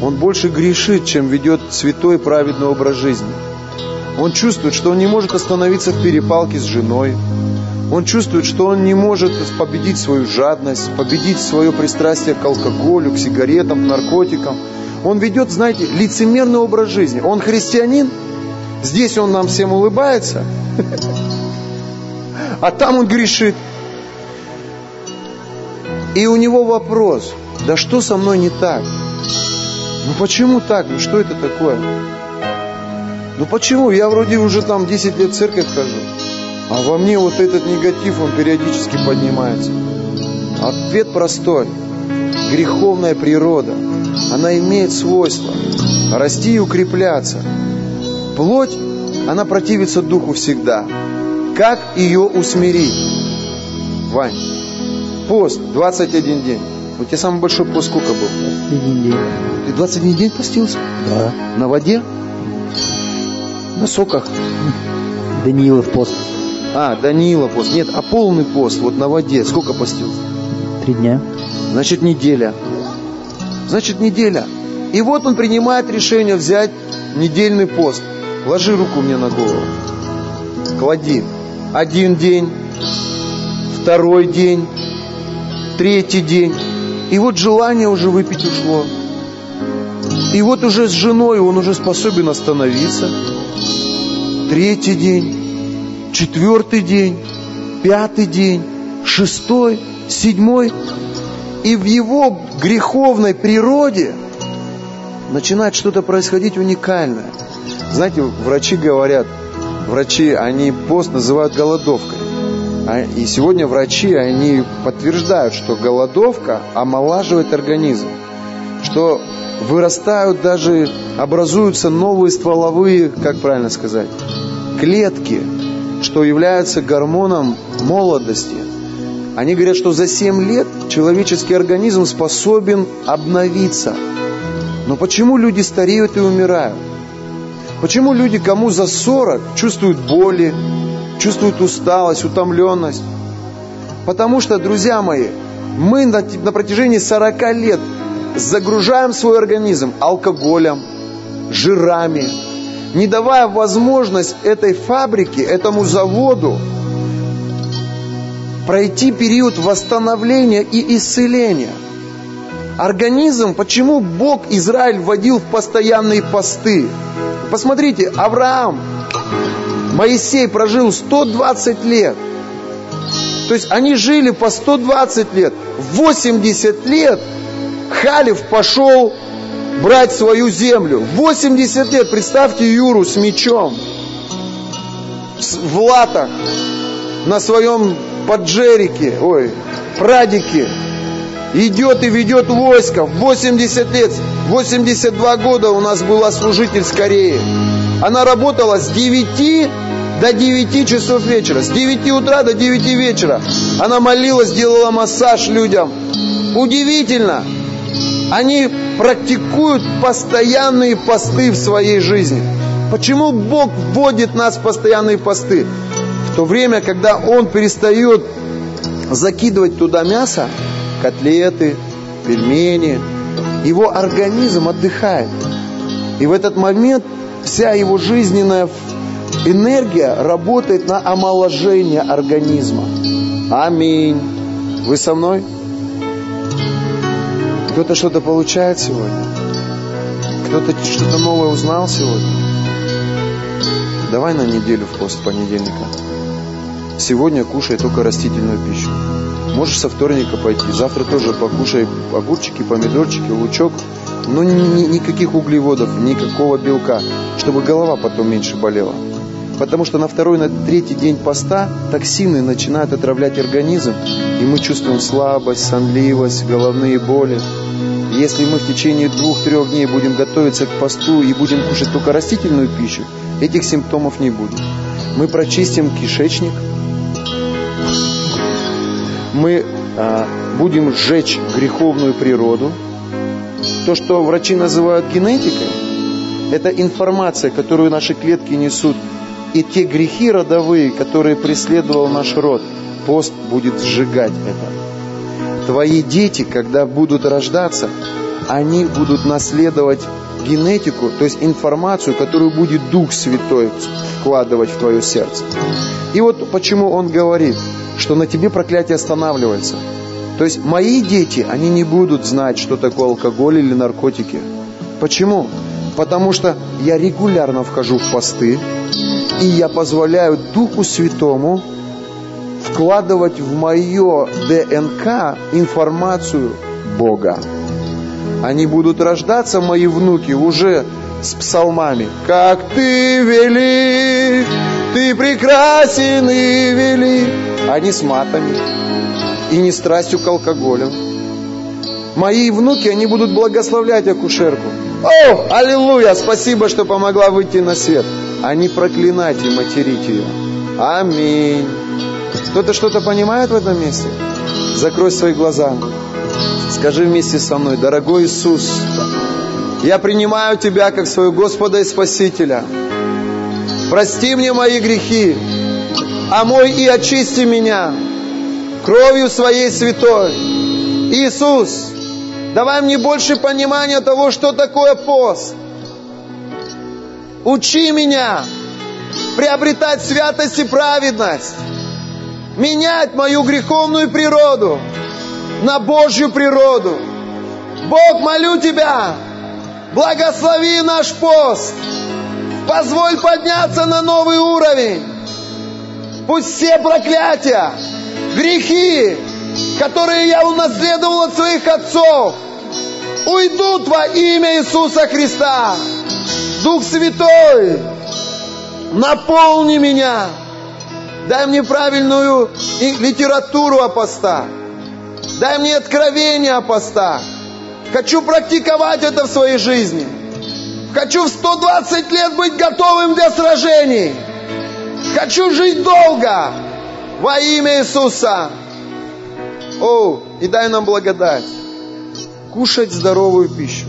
он больше грешит, чем ведет святой праведный образ жизни. Он чувствует, что он не может остановиться в перепалке с женой. Он чувствует, что он не может победить свою жадность, победить свое пристрастие к алкоголю, к сигаретам, к наркотикам. Он ведет, знаете, лицемерный образ жизни. Он христианин, здесь он нам всем улыбается, а там он грешит. И у него вопрос, да что со мной не так? Ну почему так? Ну что это такое? Ну почему? Я вроде уже там 10 лет в церковь хожу. А во мне вот этот негатив, он периодически поднимается. Ответ простой. Греховная природа, она имеет свойство расти и укрепляться. Плоть, она противится духу всегда. Как ее усмирить? Вань, пост 21 день. У тебя самый большой пост сколько был? 21 день. Ты 21 день постился? Да. На воде? На соках? Даниилов пост. А, Данила пост. Нет, а полный пост, вот на воде. Сколько постился? Три дня. Значит, неделя. Значит, неделя. И вот он принимает решение взять недельный пост. Ложи руку мне на голову. Клади. Один день, второй день, третий день. И вот желание уже выпить ушло. И вот уже с женой он уже способен остановиться. Третий день, четвертый день, пятый день, шестой, седьмой. И в его греховной природе начинает что-то происходить уникальное. Знаете, врачи говорят, врачи, они пост называют голодовкой. А, и сегодня врачи, они подтверждают, что голодовка омолаживает организм. Что вырастают даже, образуются новые стволовые, как правильно сказать, клетки, что являются гормоном молодости. Они говорят, что за 7 лет человеческий организм способен обновиться. Но почему люди стареют и умирают? Почему люди, кому за 40, чувствуют боли, чувствуют усталость, утомленность? Потому что, друзья мои, мы на, на протяжении 40 лет загружаем свой организм алкоголем, жирами, не давая возможность этой фабрике, этому заводу пройти период восстановления и исцеления. Организм, почему Бог Израиль вводил в постоянные посты? Посмотрите, Авраам, Моисей прожил 120 лет. То есть они жили по 120 лет. 80 лет Халев пошел брать свою землю. 80 лет, представьте Юру с мечом, в латах, на своем поджерике, ой, прадике, идет и ведет войско. 80 лет, 82 года у нас была служитель с Кореи. Она работала с 9 до 9 часов вечера. С 9 утра до 9 вечера. Она молилась, делала массаж людям. Удивительно. Они практикуют постоянные посты в своей жизни. Почему Бог вводит нас в постоянные посты? В то время, когда Он перестает закидывать туда мясо, котлеты, пельмени, его организм отдыхает. И в этот момент вся его жизненная энергия работает на омоложение организма. Аминь. Вы со мной? Кто-то что-то получает сегодня? Кто-то что-то новое узнал сегодня? Давай на неделю в пост понедельника. Сегодня кушай только растительную пищу. Можешь со вторника пойти. Завтра тоже покушай огурчики, помидорчики, лучок. Но ни, никаких углеводов, никакого белка, чтобы голова потом меньше болела. Потому что на второй, на третий день поста токсины начинают отравлять организм, и мы чувствуем слабость, сонливость, головные боли. Если мы в течение двух-трех дней будем готовиться к посту и будем кушать только растительную пищу, этих симптомов не будет. Мы прочистим кишечник, мы а, будем сжечь греховную природу. То, что врачи называют генетикой, это информация, которую наши клетки несут. И те грехи родовые, которые преследовал наш род, пост будет сжигать это. Твои дети, когда будут рождаться, они будут наследовать генетику, то есть информацию, которую будет Дух Святой вкладывать в твое сердце. И вот почему он говорит – что на тебе проклятие останавливается. То есть мои дети, они не будут знать, что такое алкоголь или наркотики. Почему? Потому что я регулярно вхожу в посты, и я позволяю Духу Святому вкладывать в мое ДНК информацию Бога. Они будут рождаться, мои внуки, уже с псалмами. Как ты велик, ты прекрасен и велик а не с матами и не страстью к алкоголю. Мои внуки, они будут благословлять акушерку. О, аллилуйя, спасибо, что помогла выйти на свет. А не проклинать и материть ее. Аминь. Кто-то что-то понимает в этом месте? Закрой свои глаза. Скажи вместе со мной, дорогой Иисус, я принимаю Тебя как своего Господа и Спасителя. Прости мне мои грехи омой и очисти меня кровью своей святой. Иисус, давай мне больше понимания того, что такое пост. Учи меня приобретать святость и праведность, менять мою греховную природу на Божью природу. Бог, молю Тебя, благослови наш пост, позволь подняться на новый уровень Пусть все проклятия, грехи, которые я унаследовал от своих отцов, уйдут во имя Иисуса Христа. Дух Святой, наполни меня. Дай мне правильную литературу о постах. Дай мне откровение о постах. Хочу практиковать это в своей жизни. Хочу в 120 лет быть готовым для сражений. Хочу жить долго во имя Иисуса. О, и дай нам благодать кушать здоровую пищу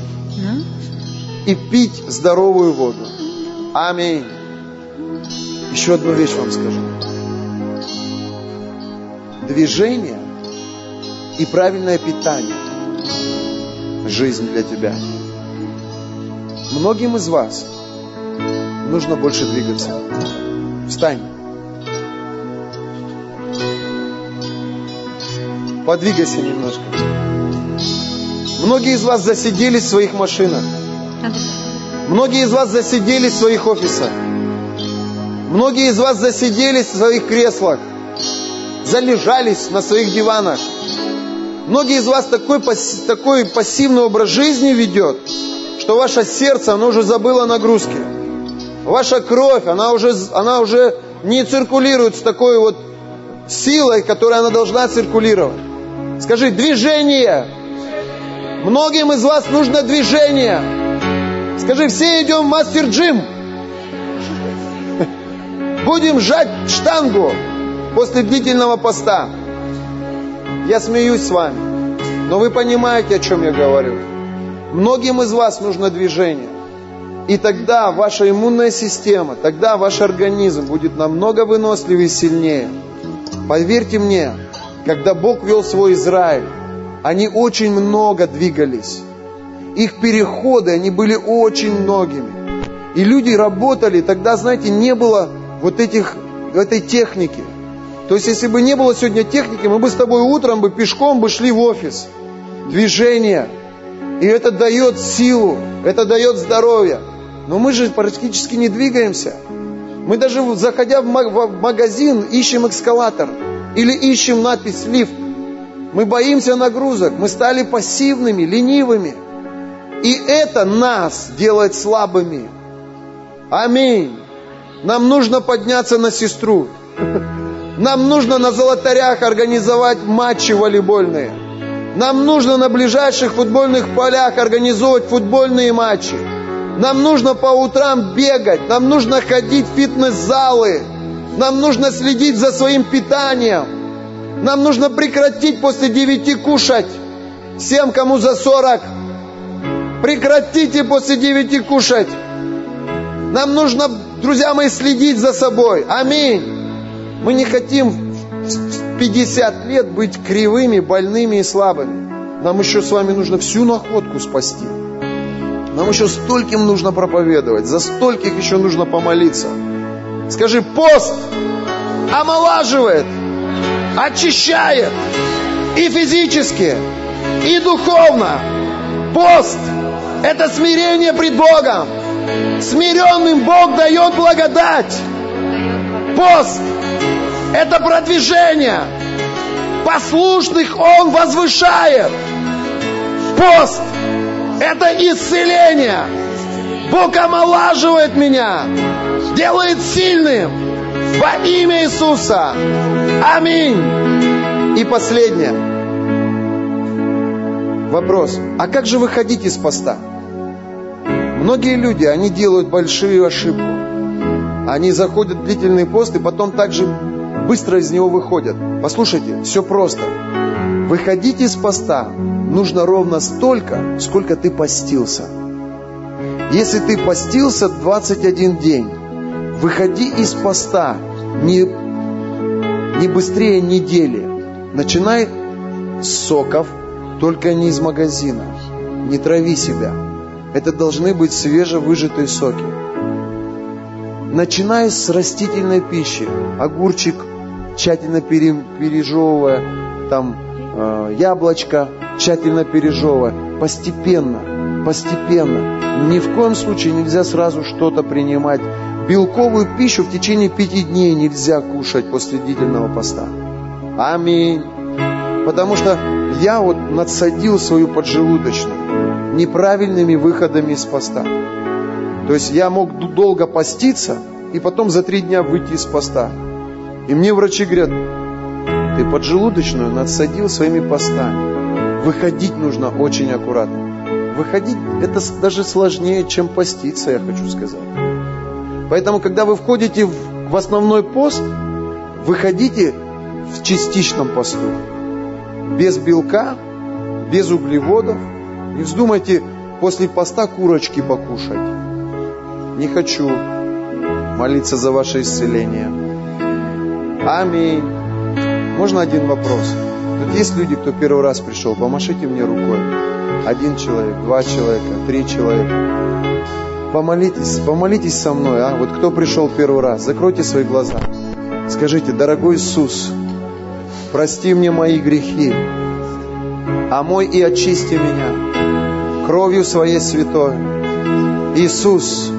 и пить здоровую воду. Аминь. Еще одну вещь вам скажу. Движение и правильное питание – жизнь для тебя. Многим из вас нужно больше двигаться. Встань. Подвигайся немножко. Многие из вас засиделись в своих машинах. Многие из вас засиделись в своих офисах. Многие из вас засиделись в своих креслах. Залежались на своих диванах. Многие из вас такой, такой пассивный образ жизни ведет, что ваше сердце, оно уже забыло нагрузки. Ваша кровь, она уже, она уже не циркулирует с такой вот силой, которой она должна циркулировать. Скажи, движение. Многим из вас нужно движение. Скажи, все идем в мастер-джим. Будем сжать штангу после длительного поста. Я смеюсь с вами, но вы понимаете, о чем я говорю. Многим из вас нужно движение. И тогда ваша иммунная система, тогда ваш организм будет намного выносливее и сильнее. Поверьте мне, когда Бог вел свой Израиль, они очень много двигались. Их переходы, они были очень многими. И люди работали, тогда, знаете, не было вот этих, этой техники. То есть, если бы не было сегодня техники, мы бы с тобой утром бы пешком бы шли в офис. Движение. И это дает силу, это дает здоровье. Но мы же практически не двигаемся. Мы даже, заходя в магазин, ищем эскалатор или ищем надпись «лифт». Мы боимся нагрузок, мы стали пассивными, ленивыми. И это нас делает слабыми. Аминь. Нам нужно подняться на сестру. Нам нужно на золотарях организовать матчи волейбольные. Нам нужно на ближайших футбольных полях организовывать футбольные матчи. Нам нужно по утрам бегать, нам нужно ходить в фитнес-залы, нам нужно следить за своим питанием, нам нужно прекратить после девяти кушать. Всем, кому за сорок, прекратите после девяти кушать. Нам нужно, друзья мои, следить за собой. Аминь. Мы не хотим в 50 лет быть кривыми, больными и слабыми. Нам еще с вами нужно всю находку спасти. Нам еще стольким нужно проповедовать, за стольких еще нужно помолиться. Скажи, пост омолаживает очищает и физически, и духовно. Пост – это смирение пред Богом. Смиренным Бог дает благодать. Пост – это продвижение. Послушных Он возвышает. Пост – это исцеление. Бог омолаживает меня, делает сильным во имя Иисуса. Аминь. И последнее. Вопрос. А как же выходить из поста? Многие люди, они делают большую ошибку. Они заходят в длительный пост и потом также быстро из него выходят. Послушайте, все просто. Выходить из поста нужно ровно столько, сколько ты постился. Если ты постился 21 день, Выходи из поста не, не быстрее недели. Начинай с соков, только не из магазина. Не трави себя. Это должны быть свежевыжатые соки. Начинай с растительной пищи. Огурчик, тщательно пережевывая, там э, яблочко, тщательно пережевывая. Постепенно, постепенно. Ни в коем случае нельзя сразу что-то принимать Белковую пищу в течение пяти дней нельзя кушать после длительного поста. Аминь. Потому что я вот надсадил свою поджелудочную неправильными выходами из поста. То есть я мог долго поститься и потом за три дня выйти из поста. И мне врачи говорят, ты поджелудочную надсадил своими постами. Выходить нужно очень аккуратно. Выходить это даже сложнее, чем поститься, я хочу сказать. Поэтому, когда вы входите в основной пост, выходите в частичном посту. Без белка, без углеводов. Не вздумайте после поста курочки покушать. Не хочу молиться за ваше исцеление. Аминь. Можно один вопрос? Тут есть люди, кто первый раз пришел, помашите мне рукой. Один человек, два человека, три человека. Помолитесь, помолитесь со мной, а? Вот кто пришел первый раз, закройте свои глаза. Скажите, дорогой Иисус, прости мне мои грехи, омой и очисти меня кровью своей святой. Иисус,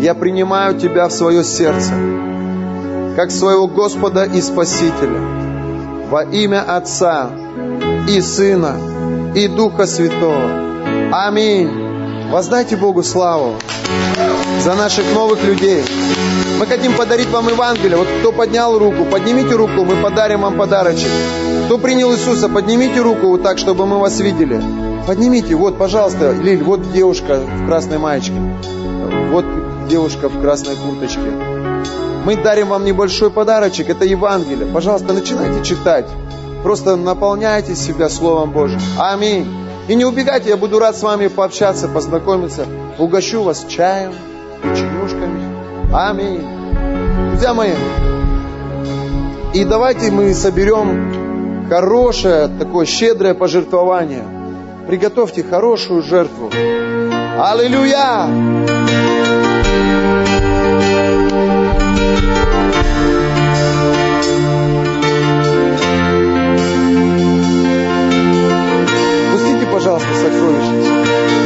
я принимаю Тебя в свое сердце, как своего Господа и Спасителя, во имя Отца и Сына и Духа Святого. Аминь. Воздайте Богу славу за наших новых людей. Мы хотим подарить вам Евангелие. Вот кто поднял руку, поднимите руку, мы подарим вам подарочек. Кто принял Иисуса, поднимите руку вот так, чтобы мы вас видели. Поднимите, вот, пожалуйста, Лиль, вот девушка в красной маечке. Вот девушка в красной курточке. Мы дарим вам небольшой подарочек, это Евангелие. Пожалуйста, начинайте читать. Просто наполняйте себя Словом Божьим. Аминь. И не убегайте, я буду рад с вами пообщаться, познакомиться. Угощу вас чаем, печенюшками. Аминь. Друзья мои, и давайте мы соберем хорошее, такое щедрое пожертвование. Приготовьте хорошую жертву. Аллилуйя! Пустите, пожалуйста, сокровищницу.